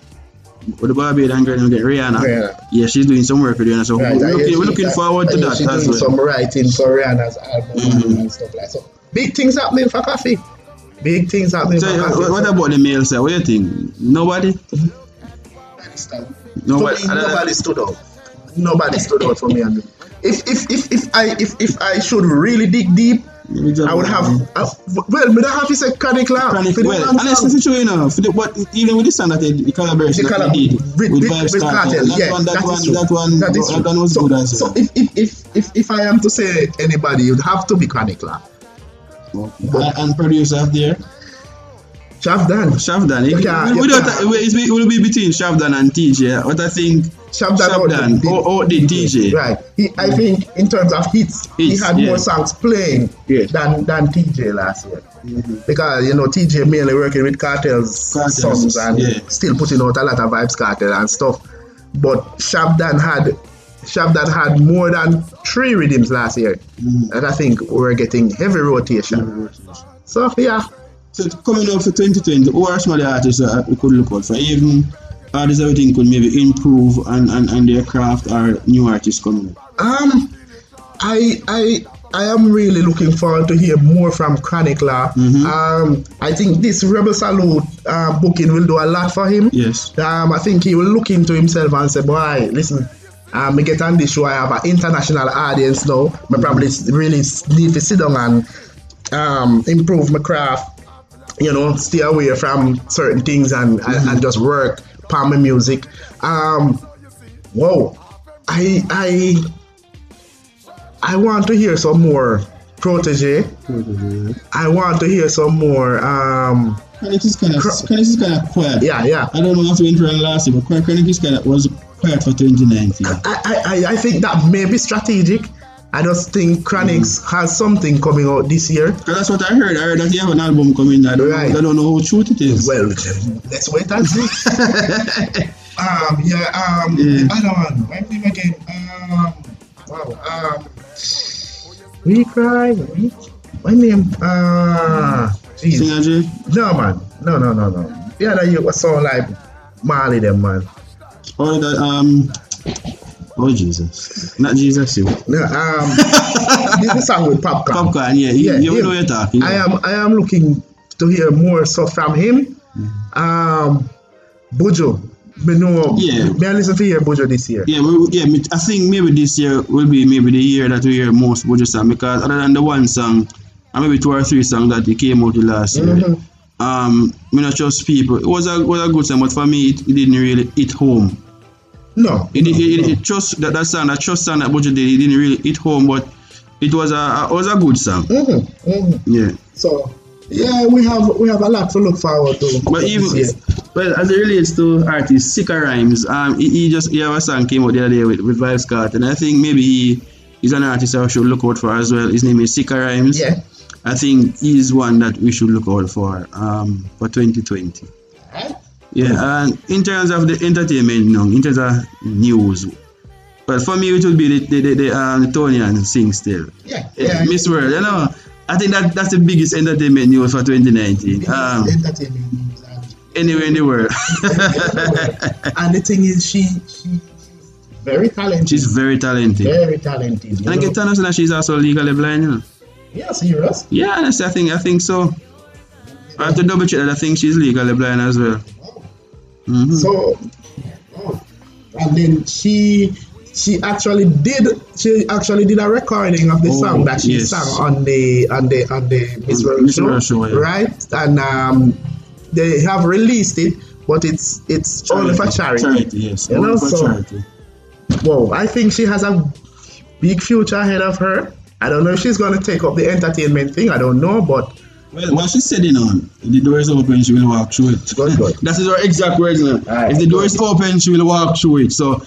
with, the Barbadian girl again, Rihanna. Rihanna. Yeah, she's doing some work for Rihanna. So Right, we're looking, we're looking forward to that She as doing well. Mm-hmm. some writing for Rihanna's album and stuff like that. So big things happening for Koffee. Big things happening So for uh, what what about the male side? What do you think? Nobody? Nobody. Me, nobody stood out. Nobody stood out for me. If if if if I if if I should really dig deep, I would have. Uh, well, but I have to say Chronic Law. Chronic, For the well, and it's the true enough. For the, but even with the song that they, the collaboration The that they did with- with, Vibes with Kartel, that yeah, one, that, that one, true. that one, That is that one was So- good as So well. if if, if if if I am to say anybody, you'd have to be Chronic Law. and, and producer there. Shavdan. Shavdan. It, Yeah, we, we yeah. don't, it will be between Shavdan and TJ. What I think Shavdan, Shavdan did- or, or the TJ. Right. He, I think in terms of hits, he had yeah. more songs playing than than TJ last year. Mm-hmm. Because you know TJ mainly working with Kartel's Kartel's, songs and yeah. still putting out a lot of Vybz Kartel and stuff. But Shabdan had Shabdan had more than three rhythms last year, Mm-hmm. and I think we're getting heavy rotation. So yeah, So coming up for 2020, who are some of the artists that we could look out for? Even artists that we think could maybe improve and, and, and their craft or new artists coming up. Um, I I I am really looking forward to hear more from Chronic Law. Mm-hmm. Um, I think this Rebel Salute uh, booking will do a lot for him. Yes. Um, I think he will look into himself and say, "Boy, listen, um, me get on this show, I have an international audience now. Me probably really need to sit down and um, improve my craft. You know, stay away from certain things and, and, and just work on my music. Um, whoa, I I I want to hear some more Protoje. I want to hear some more. Um, Chronic is kind of Chronic is kind of quiet. Yeah, yeah. I don't know if we went for last year, but Chronic is kind of was quiet for 2019. I, I, I think that may be strategic. I just think Chronixx has something coming out this year. That's what I heard. I heard that you have an album coming. I don't, Right. know, I don't know how true it is. Well, let's wait and see. um, yeah, um, Yeah. the other one. My name again. Um, wow. Um, we cry. We, my name. Uh, jeez. Singer No, man. No, no, no, no. The other you was sound like Marley, them man. Oh, that um. Oh Jesus! Not Jesus, you. No, um, this is song with Popcaan. Popcaan, yeah. You, you him. know you're talking. I am I am looking to hear more stuff from him. Um Buju. Me know Yeah. me I listen to hear Buju this year. Yeah, we, yeah. me- I think maybe this year will be maybe the year that we hear most Buju song because other than the one song, and maybe two or three songs that he came out with last year. Mhm. Um, me not trust people. It was a was a good song, but for me, it, it didn't really hit home. No. It, it, it, it just that, that song, that trust song that Buju did, it didn't really hit home, but it was a, a was a good song. Mhm, mhm. Yeah. So yeah, we have we have a lot to look forward to. But even year. well, as it relates to artists, Sikka Rymes, um, he, he just he have a song came out the other day with, with Vibes Cart, and I think maybe he is an artist I should look out for as well. His name is Sikka Rymes. Yeah. I think he's one that we should look out for um for 2020. Yeah, and in terms of the entertainment, no, in terms of news, well, for me it would be the the, the, the um Toni-Ann Singh still. Yeah, yeah, Miss World, you know. I think that that's the biggest entertainment news for 2019. Um, entertainment news anywhere in the world. and the thing is she she very talented. She's very talented. very talented. And know. get to understand that she's also legally blind, you know. Yeah, serious. Yeah, honestly, I think I think so. I have to double check that I think she's legally blind as well. Mhm. So, oh, and then she she actually did she actually did a recording of the Oh, song that she yes. sang on the on the on the Miss World show, show, yeah. right? And um, they have released it, but it's it's only for charity. Charity, yes. You know, for so charity. whoa, I think she has a big future ahead of her. I don't know if she's gonna take up the entertainment thing. I don't know, but Well, what she said, you know, if the door is open, she will walk through it. Good, good. that is her exact words. Alright, if the door is open, she will walk through it. So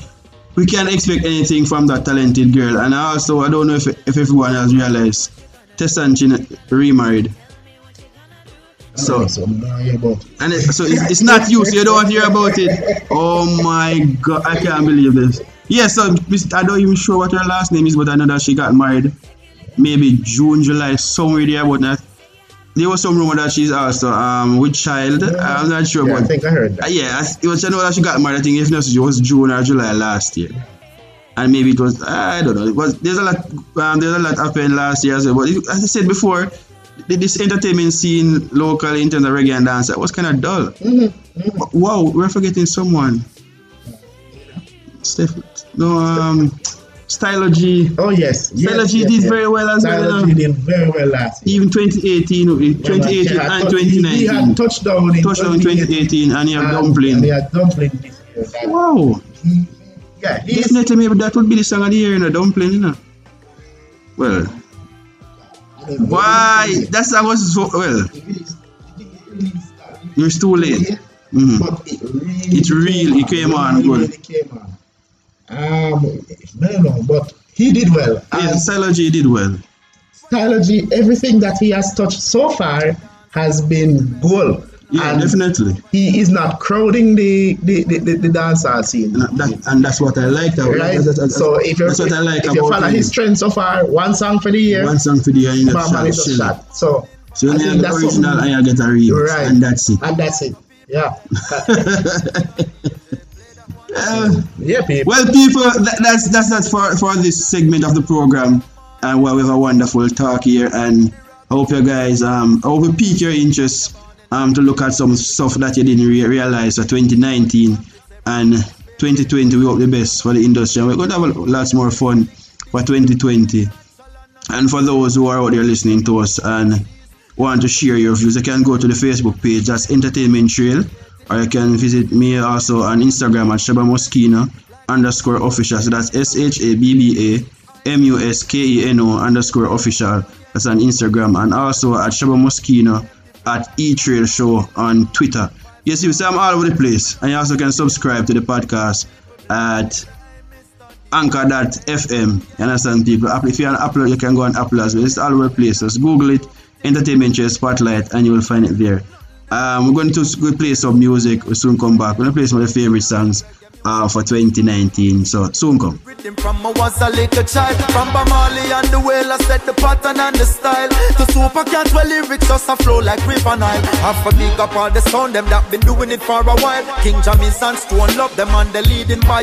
we can't expect anything from that talented girl. And also, I don't know if, if everyone has realized Tessanne Chin remarried. So, so I'm not hear about it. and it, so it's, it's not you, so you don't want to hear about it. Oh my god, I can't believe this. Yeah, so I don't even sure what her last name is, but I know that she got married maybe June, July, somewhere there, but not. There was some rumor that she's also um with child. I'm not sure, Yeah, but I think I heard that. uh, yeah, it was I know that she got married. I think if not, it was June or July last year, and maybe it was I don't know. It was there's a lot um, there's a lot happened last year as well. But as I said before, this entertainment scene locally in terms of reggae and dance was kind of dull. Wow, we're forgetting someone. Steph, no, um, Stylo G. Oh yes, Stylo yes, G yes, did yes. very well as Stylo well. G did very well last year. Even 2018, uh, 2018 Yeah, and he- He had touchdown in Touchdown in 2018 and he had dumpling. And he had dumpling this year. That- Wow. Yeah, he's Definitely, maybe that would be the song of the year, you know, dumpling, you know. Well, why? That song was so, well, it's too late. But it really It's real, it came on really, good. really came on. Um, I don't know, but he did well. Yeah, And Stylo G did well. Stylo G, everything that he has touched so far has been gold. Yeah, and definitely. He is not crowding the the, the, the, the dancehall scene. And, that, and that's what I like. That, Right? so if, you're, that's what I like if you follow his trend so far, one song for the year, One song for the year, and it's a shot. So So I think that's original and you get a remix, Right. and that's it. and that's it. Yeah. Uh, yeah, people. Well, people, that, that's that's that for for this segment of the program, and well, we have a wonderful talk here, and I hope you guys um I hope we pique your interest um to look at some stuff that you didn't re- realize for 2019, and 2020 we hope the best for the industry and we're to have lots more fun for 2020 and for those who are out there listening to us and want to share your views you can go to the facebook page that's entertainment trail or you can visit me also on instagram at shabba muskeno underscore official so that's s-h-a-b-b-a m-u-s-k-e-n-o underscore official that's on instagram and also at shabba muskeno at e-trail show on twitter Yes, you see, I'm all over the place. And you also can subscribe to the podcast at anchor.fm. You understand, people? If you're on Apple, you can go on Apple as well. It's all over the place. Just Google it, Entertainment Trail Spotlight, and you will find it there. Um, we're going to play some music. We'll soon come back. We're going to play some of the favorite songs uh, for 2019. So soon come. From I was a little child, from the I set the pattern the style. Super cat, well, lyrics a flow like. Half a up all the sound, them that been doing it for a while. King love them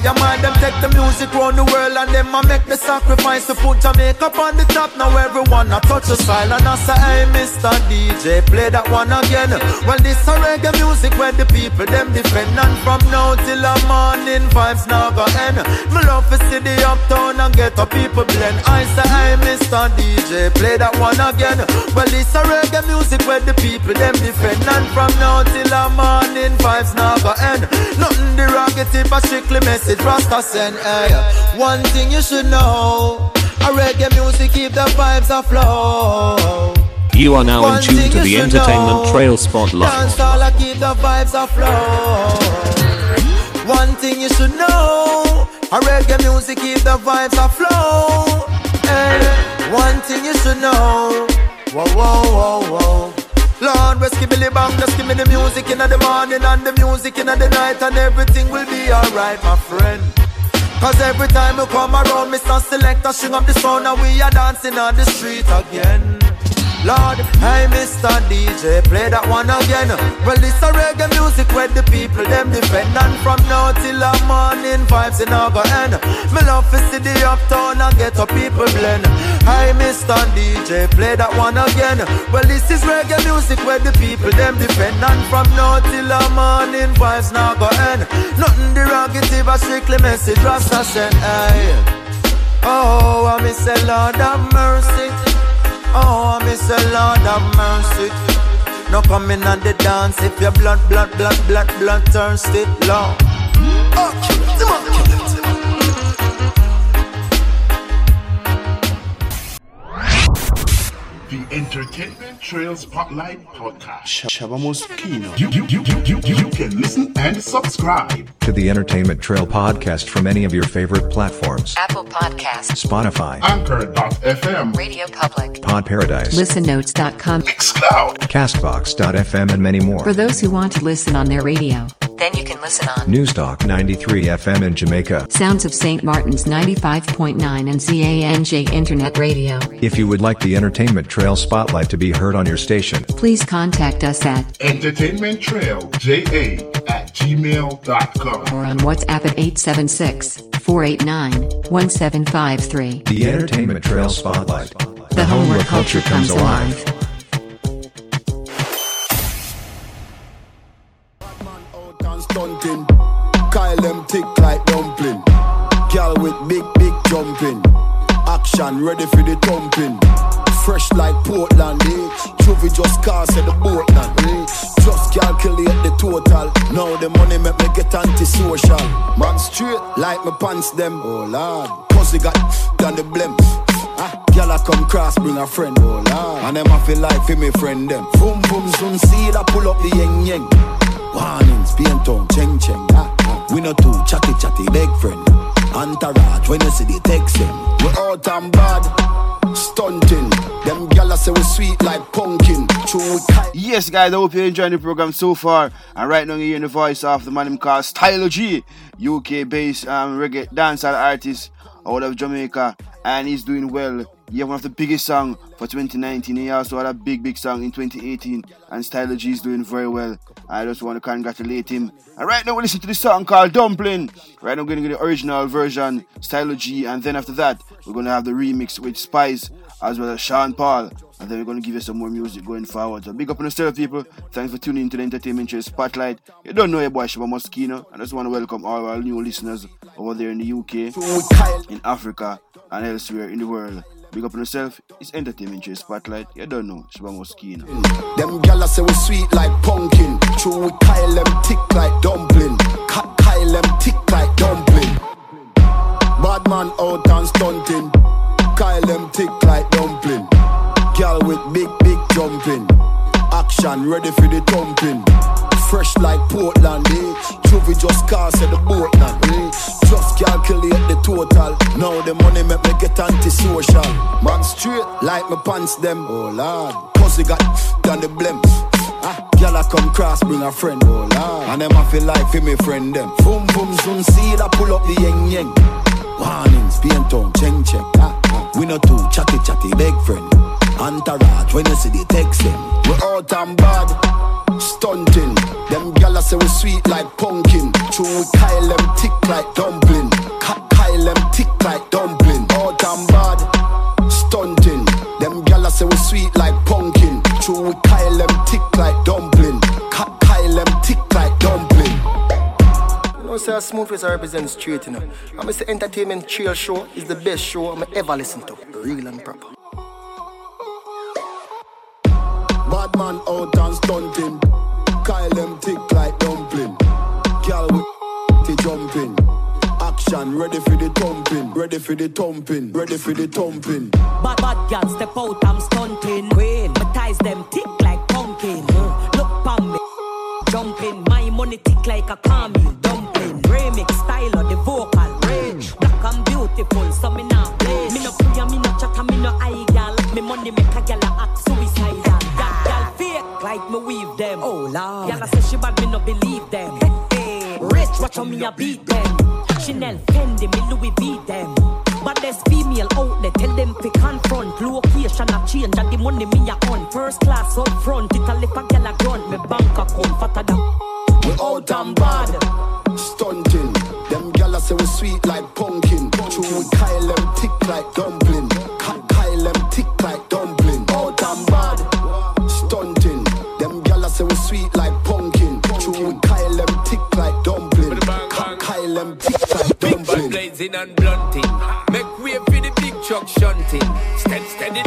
a mind. Them take the music round the world and them a make the sacrifice to put Jamaica on the top. Now everyone a touch the style and I say, hey, Mr. DJ, play that one again. Well, this a reggae music where the people them defend and from now till the morning vibes now go end. Me love to see the uptown and get the people blend. I say, hey, Mr. DJ, play that one again. Well, it's a reggae music where the people them defend. And from now till the morning, vibes now go end. Nothing derogative, but strictly message Rasta send. Hey, one thing you should know. A reggae music keep the vibes aflow. You are now One in tune to the Entertainment know. Trail Spotlight. One thing you should know, a reggae music keep the vibes aflow. Hey, one thing you should know, whoa, whoa, whoa, whoa. Lord, rescue Billy Bang, just give me the music in the morning and the music in the night, and everything will be alright, my friend. Cause every time you come around, Mr. Selector, string up the sound, and we are dancing on the street again. Lord, hey Mr. DJ, play that one again. Well, this a reggae music where the people them defend. And from now till the morning, vibes in our end. Me love to see the uptown and get a people blend. Hey Mr. DJ, play that one again. Well, this is reggae music where the people them defend. And from now till the morning, vibes now go end. Nothing derogative, a strictly message Rasta send. Hey. Oh, I miss a Lord of mercy. Oh, say Lord have mercy. No coming on the dance if your blood, blood, blood, blood, blood thirsty, Lord. Oh, kill it, kill it. The Entertainment Trail Spotlight Podcast. Shabba Muskeno. You, you, you, you, you, you can listen and subscribe to the Entertainment Trail Podcast from any of your favorite platforms. Apple Podcasts, Spotify, Anchor.fm, Radio Public, Pod Paradise, ListenNotes.com, Mixcloud, Castbox.fm, and many more. For those who want to listen on their radio, then you can listen on Newstalk 93 FM in Jamaica, Sounds of St. Martin's 95.9 and ZANJ Internet Radio. If you would like the Entertainment Trail Spotlight to be heard on your station, please contact us at Entertainment Trail JA at gmail.com or on WhatsApp at 876 489 1753. The Entertainment Trail Spotlight. The, the home where culture comes alive. Stunting, Kyle them tick like dumpling. Girl with big, big jumping. Action ready for the thumping fresh like Portland, eh? Just cast at the boatland, eh? Just calculate the total. Now the money make me get antisocial. Man straight like my pants them, oh lord. Pussy got done the blem. Ah, girl I come cross, bring a friend, oh lord. And them I feel like for me friend them. Boom boom soon see I pull up the yeng yeng. Warnings, paint on, cheng cheng. We no too chatty chatty, big friend. Entourage, when you see the them. We out and bad stunting. Them gyal say we sweet like pumpkin. Yes, guys, I hope you're enjoying the program so far. And right now, you're hearing the voice of the man him called Stylo G, UK based um, reggae dancehall artist out of Jamaica, and he's doing well. He had one of the biggest song for 2019. He also had a big, big song in 2018, and Stylo G is doing very well. I just want to congratulate him. And right now, we listen to the song called Dumpling. Right now, we're going to get the original version, Stylo G, and then after that, we're going to have the remix with Spice as well as Sean Paul and then we're going to give you some more music going forward. So big up on yourself, people. Thanks for tuning into the Entertainment Show Spotlight. You don't know your boy Shabba Muskeno. I just want to welcome all our new listeners over there in the UK, in Africa, and elsewhere in the world. Big up on yourself. It's Entertainment Trail Spotlight. You don't know Shabba Muskeno. Them gyal say we sweet like pumpkin. True we Kyle them tick like dumpling. Cut Kyle them tick like dumpling. Bad man out and stunting. Kyle them tick like dumpling. Girl with big, big jumping. Action ready for the thumping. Fresh like Portland, eh? Juvie just cast at the boat now, eh? Just calculate the total. Now the money make me get antisocial. Man straight like my pants them. Oh lord, pussy got done the blem. Ah, I come cross, bring a friend. Oh lord, and them I feel like for me friend them. Boom boom soon see that pull up the yeng yeng. Warnings, paint on, cheng cheng. Ah. We no too chatty chatty, big friend. Entourage, when you see the text them. We out and bad, stunting. Them gyal say we sweet like pumpkin. True, we Kyle them tick like dumpling. Kyle them tick like dumpling. Out and bad, stunting. Them gyal say we sweet like pumpkin. True, we Kyle them tick like You know, say a smooth face I represent straight, you know. I'm say entertainment trail show is the best show I'm ever listen to. Real and proper. Bad man out and stunting. Kyle them tick like dumpling. Girl with the jumping. Action ready for the thumping. Ready for the thumping. Ready for the thumping. Bad bad girl step out, I'm stunting. Queen, my ties them tick like pumpkin. Mm. Look pon me, jumping. My money tick like a caramel so me not play. Me no free, me no chat, me no eye gal. Me money make a gal a act suicidal. That gal fake like me weave them. Oh lord, gal say she bad, me no believe them. Hey, hey. Rich, watch how me a beat them. Chanel, Fendi, me Louis V them. But there's female out there, tell them to confront. Location a change, and the money me a on. First class up front, it a lip a gal a grunt. Me bank account fatter than. We out and bad, stunting. Say we sweet like pumpkin. True, we Kyle them thick like dumpling. Kyle them thick like dumpling. Out and bad, stunting. Them gyal say we sweet like pumpkin. True, we Kyle them thick like dumpling. Kyle them thick like Big bad dumpling. blazing and blunting. Make way for the big truck shunting. Steady, steady.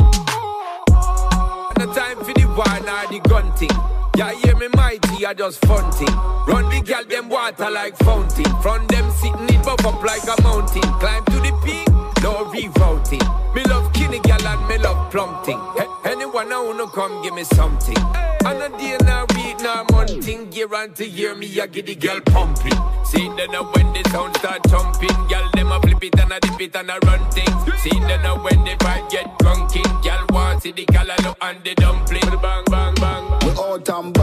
No time for the war nor the gun thing. Yeah, hear me mighty, I just funting. Run the gal them water like fountain. From them sitting it buff up like a mountain. Climb to the peak, no rerouting. Me love kinny gal and me love plumping. He- anyone I wanna come give me something. And a day now week now monthing. Year on to year me I get the girl pumping. See then now when the sound start jumping, gal them a flip it and a dip it and a run things. See then now when the vibe get drunken, gal want see the gal look and the dumpling. Bang bang bang. We all and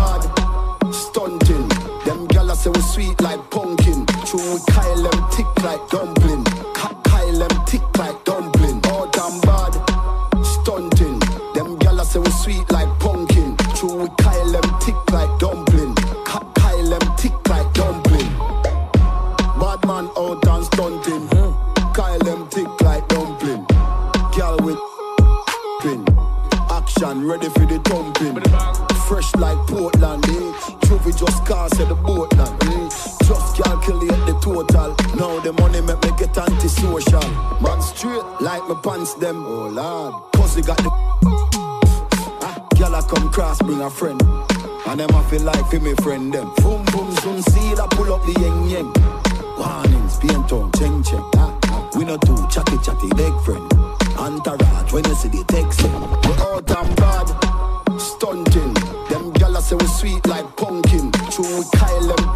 Ready for the thumping. Fresh like Portland, eh? Juvie just cast at the boat now, eh? Just calculate the total. Now the money make me get antisocial. Man straight like my pants them. Oh lord, pussy got the. Ah, girl I come cross, bring a friend. And them I feel like for me friend them. Boom boom soon see that pull up the yeng yeng. Warnings, paint on, cheng cheng. Ah, ah. We no too chatty chatty, big friend. Entourage, when you see the text. Eh? Oh, we out and bad, stunting. Them gyal say we sweet like pumpkin. True, we Kyle them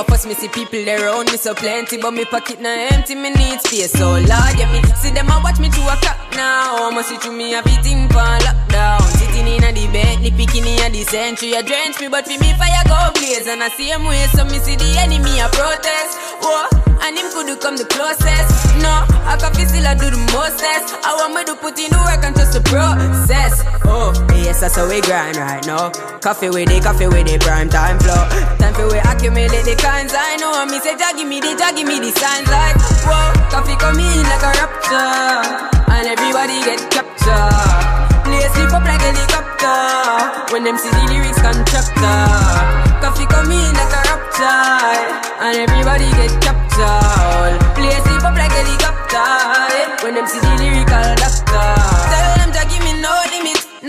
I first me see people around me so plenty, but me pocket na empty. Me need space, so Lord, yeah me see them a watch me to a clock now. Must see through me everything for lockdown. Sitting in a the the picking in the century. You drench me, but for me fire go blaze. And I see him way, so me see the enemy a protest. Whoa, and him could come the closest. No, I can feel still I do the mostest. I want me to put in the work and trust the process. Oh, yes, that's how we grind right now. Koffee with it, Koffee with it, prime time flow. Time for we accumulate the kinds I know. Me say, Jah give me the, Jah give me the signs like, whoa, Koffee come in like a rapture, and everybody get captured. Play sleep up like helicopter when them see the lyrics constructor. Koffee come in like a rapture, and everybody get captured. Play sleep up like helicopter when them see the lyrical doctor.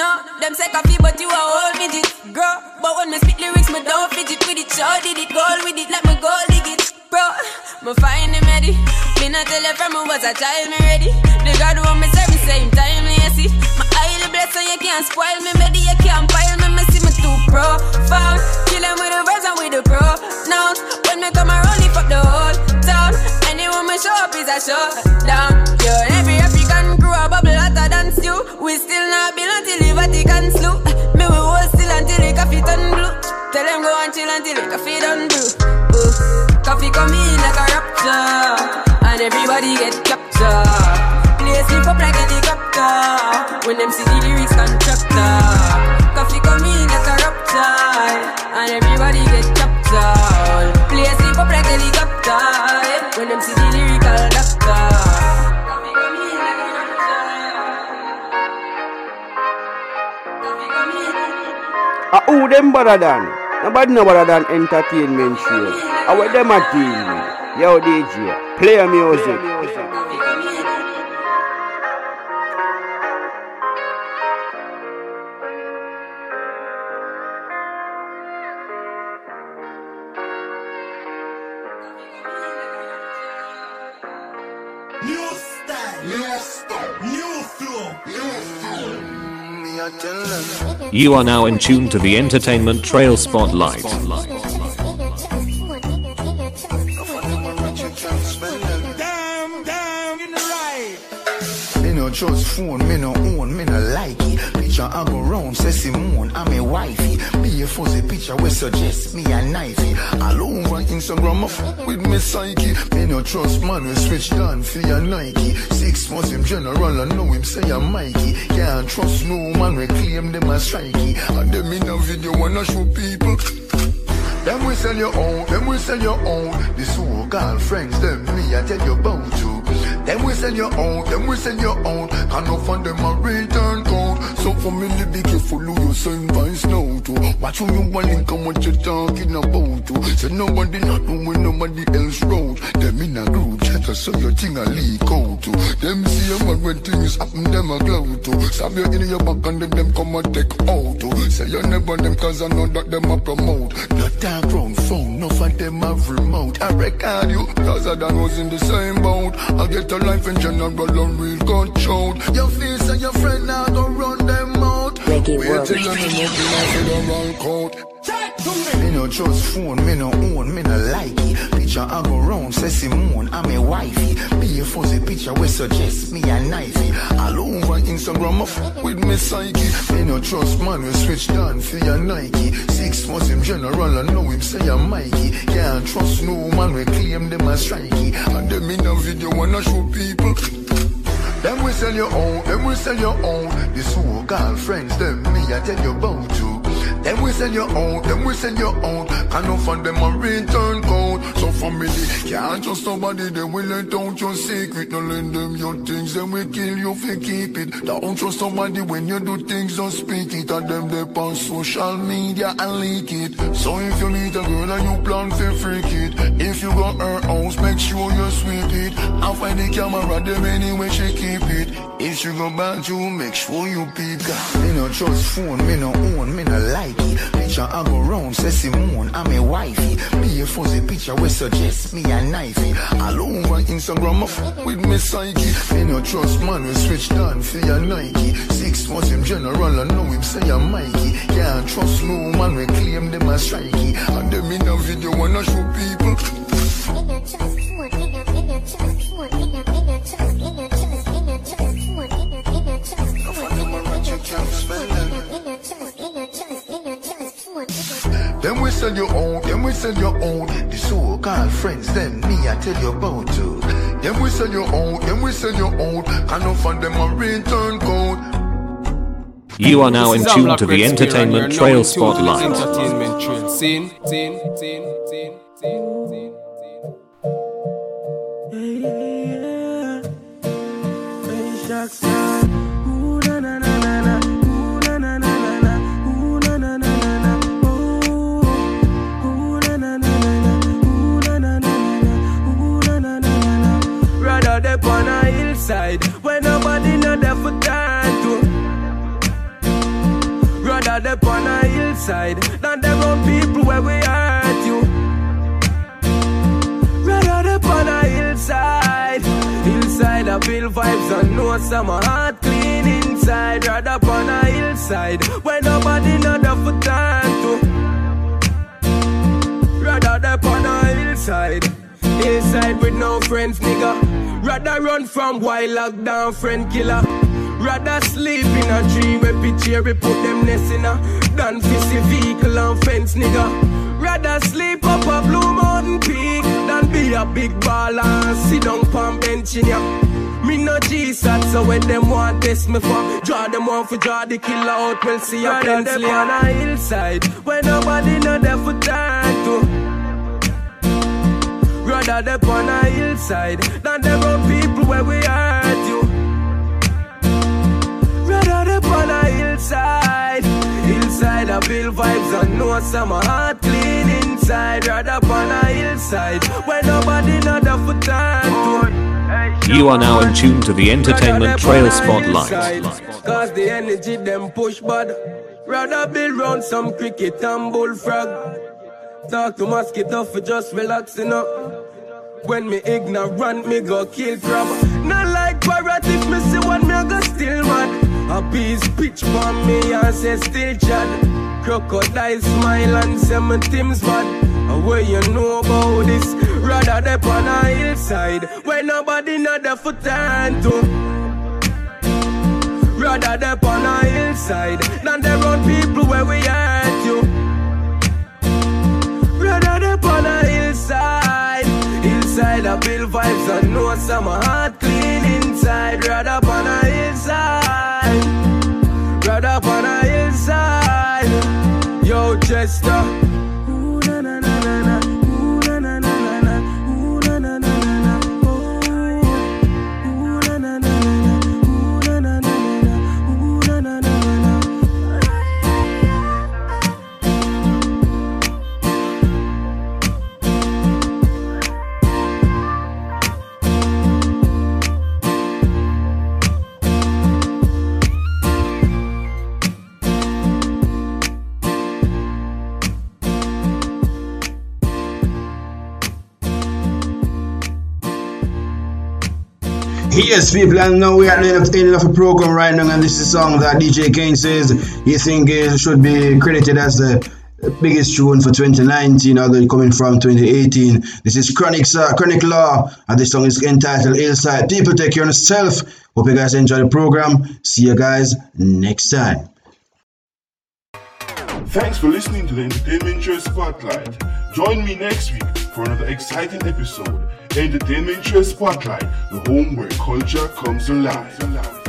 No, them say Koffee, but you are all midget. Girl, but when me spit lyrics, me don't fidget with it. Sure did it, goal with it, let me go dig it. Bro, me find him ready. Me not tell you from me was a child, me ready. The God who me serve me same time, me see. My highly blessed, so you can't spoil me, ready. You can't pile me, me see me too profound. Kill them with the verse and with the pronouns. When me come around, lift up the whole town. Anyone me show up is a showdown. Go and chill until the coffee done brew. Ooh. Koffee come in like a rapture, and everybody get captured. Play sleep up like helicopter when them see the lyrics constructor. Koffee come in like a rapture, and everybody get captured. Play sleep up like helicopter when them see the lyrical doctor. A Ah, who them better than? Nobody no better than entertainment show. How what them a with? Yo, DJ, play your music. You are now in tune to the Entertainment Trail Spotlight. Trust phone, me no own, me no like it. Picture I go round, say Simone, I'm a wifey. Be a fuzzy picture we suggest me a knifey. All over Instagram, fuck with me psyche. Me no trust man, we switch down for your Nike. Months him general, I know him say I'm Mikey. Can't trust no man, we claim them as strikey. And them in a video wanna show people. Them we sell your own, them we sell your own. The so-called friends, them me I tell you about you. Them we sell your own, them we sell your own. And no for them a return code. So for me, be careful who you send vice now to. Watch who you want and come what you talking about to. Say nobody not doing nobody else road. In a chat, so your thing a leak out to. Them see a man when things happen, them a glow to. Stab you in your back and then them come and take out to. Say you never them cause I know that them a promote. The dark round phone, no for them have remote. I record you, cause I done was in the same boat. I get a life in general and real control. Your face and your friend now go run them out. Wait till me for the wrong coat. Trust phone, me no own, me no like it. Picture I go round, say Simone, I'm a wifey. Be a fuzzy picture we suggest me a knifey. All over Instagram, I fuck with me psyche. Me no trust man, we switch down for your Nike. Six months in general, I know him say I'm Mikey. Can't trust no man, we claim them as strikey. And them in a video wanna show people. Them we sell your own, them we sell your own. The so-called friends, them me I tell you about. Them we send your own, them we send your own. Can no find them a return code. So family can't trust somebody, they will let out your secret. Don't lend them your things, then we kill you if you keep it. Don't trust somebody when you do things, don't speak it. And them they on social media and leak it. So if you meet a girl and you plan to freak it, if you got her house, make sure you sweep it. I find the camera, them anyway she keep it. If she go back you, make sure you peep. Me no trust phone, me no own, me no like Nike. Picture I go round, say Simone, I'm a wifey. Me a fuzzy picture we suggest me a knifey. All over Instagram, I fuck with me psyche. Me no trust man, we switch down for your Nike. Six was him general, I know him say I'm Mikey. Can't trust no man, we claim them as strikey. And them in a video wanna show people. Then we sell your own, then we sell your own. The so-called friends, them me I tell you about too. Then we sell your own, then we sell your own. Can of find them a return code. You are now in tune to the Entertainment Trail Spotlight. Entertainment Trail. Scene, scene, scene, scene, scene, scene. Rather a hillside where nobody know there for turn to. Rather dep on a hillside than them on people where we hurt you. Rather dep on a hillside, hillside I feel vibes and know some heart clean inside. Rather on a hillside where nobody know there for turn to. Rather dep on a hillside. Hillside with no friends, nigga. Rather run from wild lockdown, friend killer. Rather sleep in a tree where picture we put them nest in a than fist vehicle and fence, nigga. Rather sleep up a blue mountain peak than be a big baller and sit down palm bench in ya. Me no Jesus, so when them want test me for Draw them one for draw the killer out, we'll see a pencil on a hillside Where nobody know there for turn to On a hillside than them people where we hurt you. Rather on a hillside, hillside I feel vibes and know some heart clean inside. Rather on a hillside where nobody know the for turn to. You are now in tune to the Entertainment Trail Spotlight. Cause the energy them push bad. Rather build round some cricket and bullfrog. Talk to mosquito for just relaxing up. When me ignorant, me go kill crab. Not like parrot if me see one, me go still mad. A piece pitch for me and say still chat. Crocodile smile and say my team's bad. Where you know about this? Rather dep on a hillside where nobody know the for turn to. Rather dep on a hillside than there on people where we hurt I build vibes and know some heart clean inside. Rather on a hillside, rather on a hillside. Yo, Chester. Yes, people, and now we are at the end of, the program right now, and this is a song that DJ Cane says he think it should be credited as the biggest tune for 2019, although coming from 2018. This is Chronic, uh, Chronic Law, and this song is entitled Hillside. People, take care of yourself. Hope you guys enjoy the program. See you guys next time. Thanks for listening to the Entertainment Show Spotlight. Join me next week for another exciting episode. Entertainment Show Spotlight, the home where culture comes alive.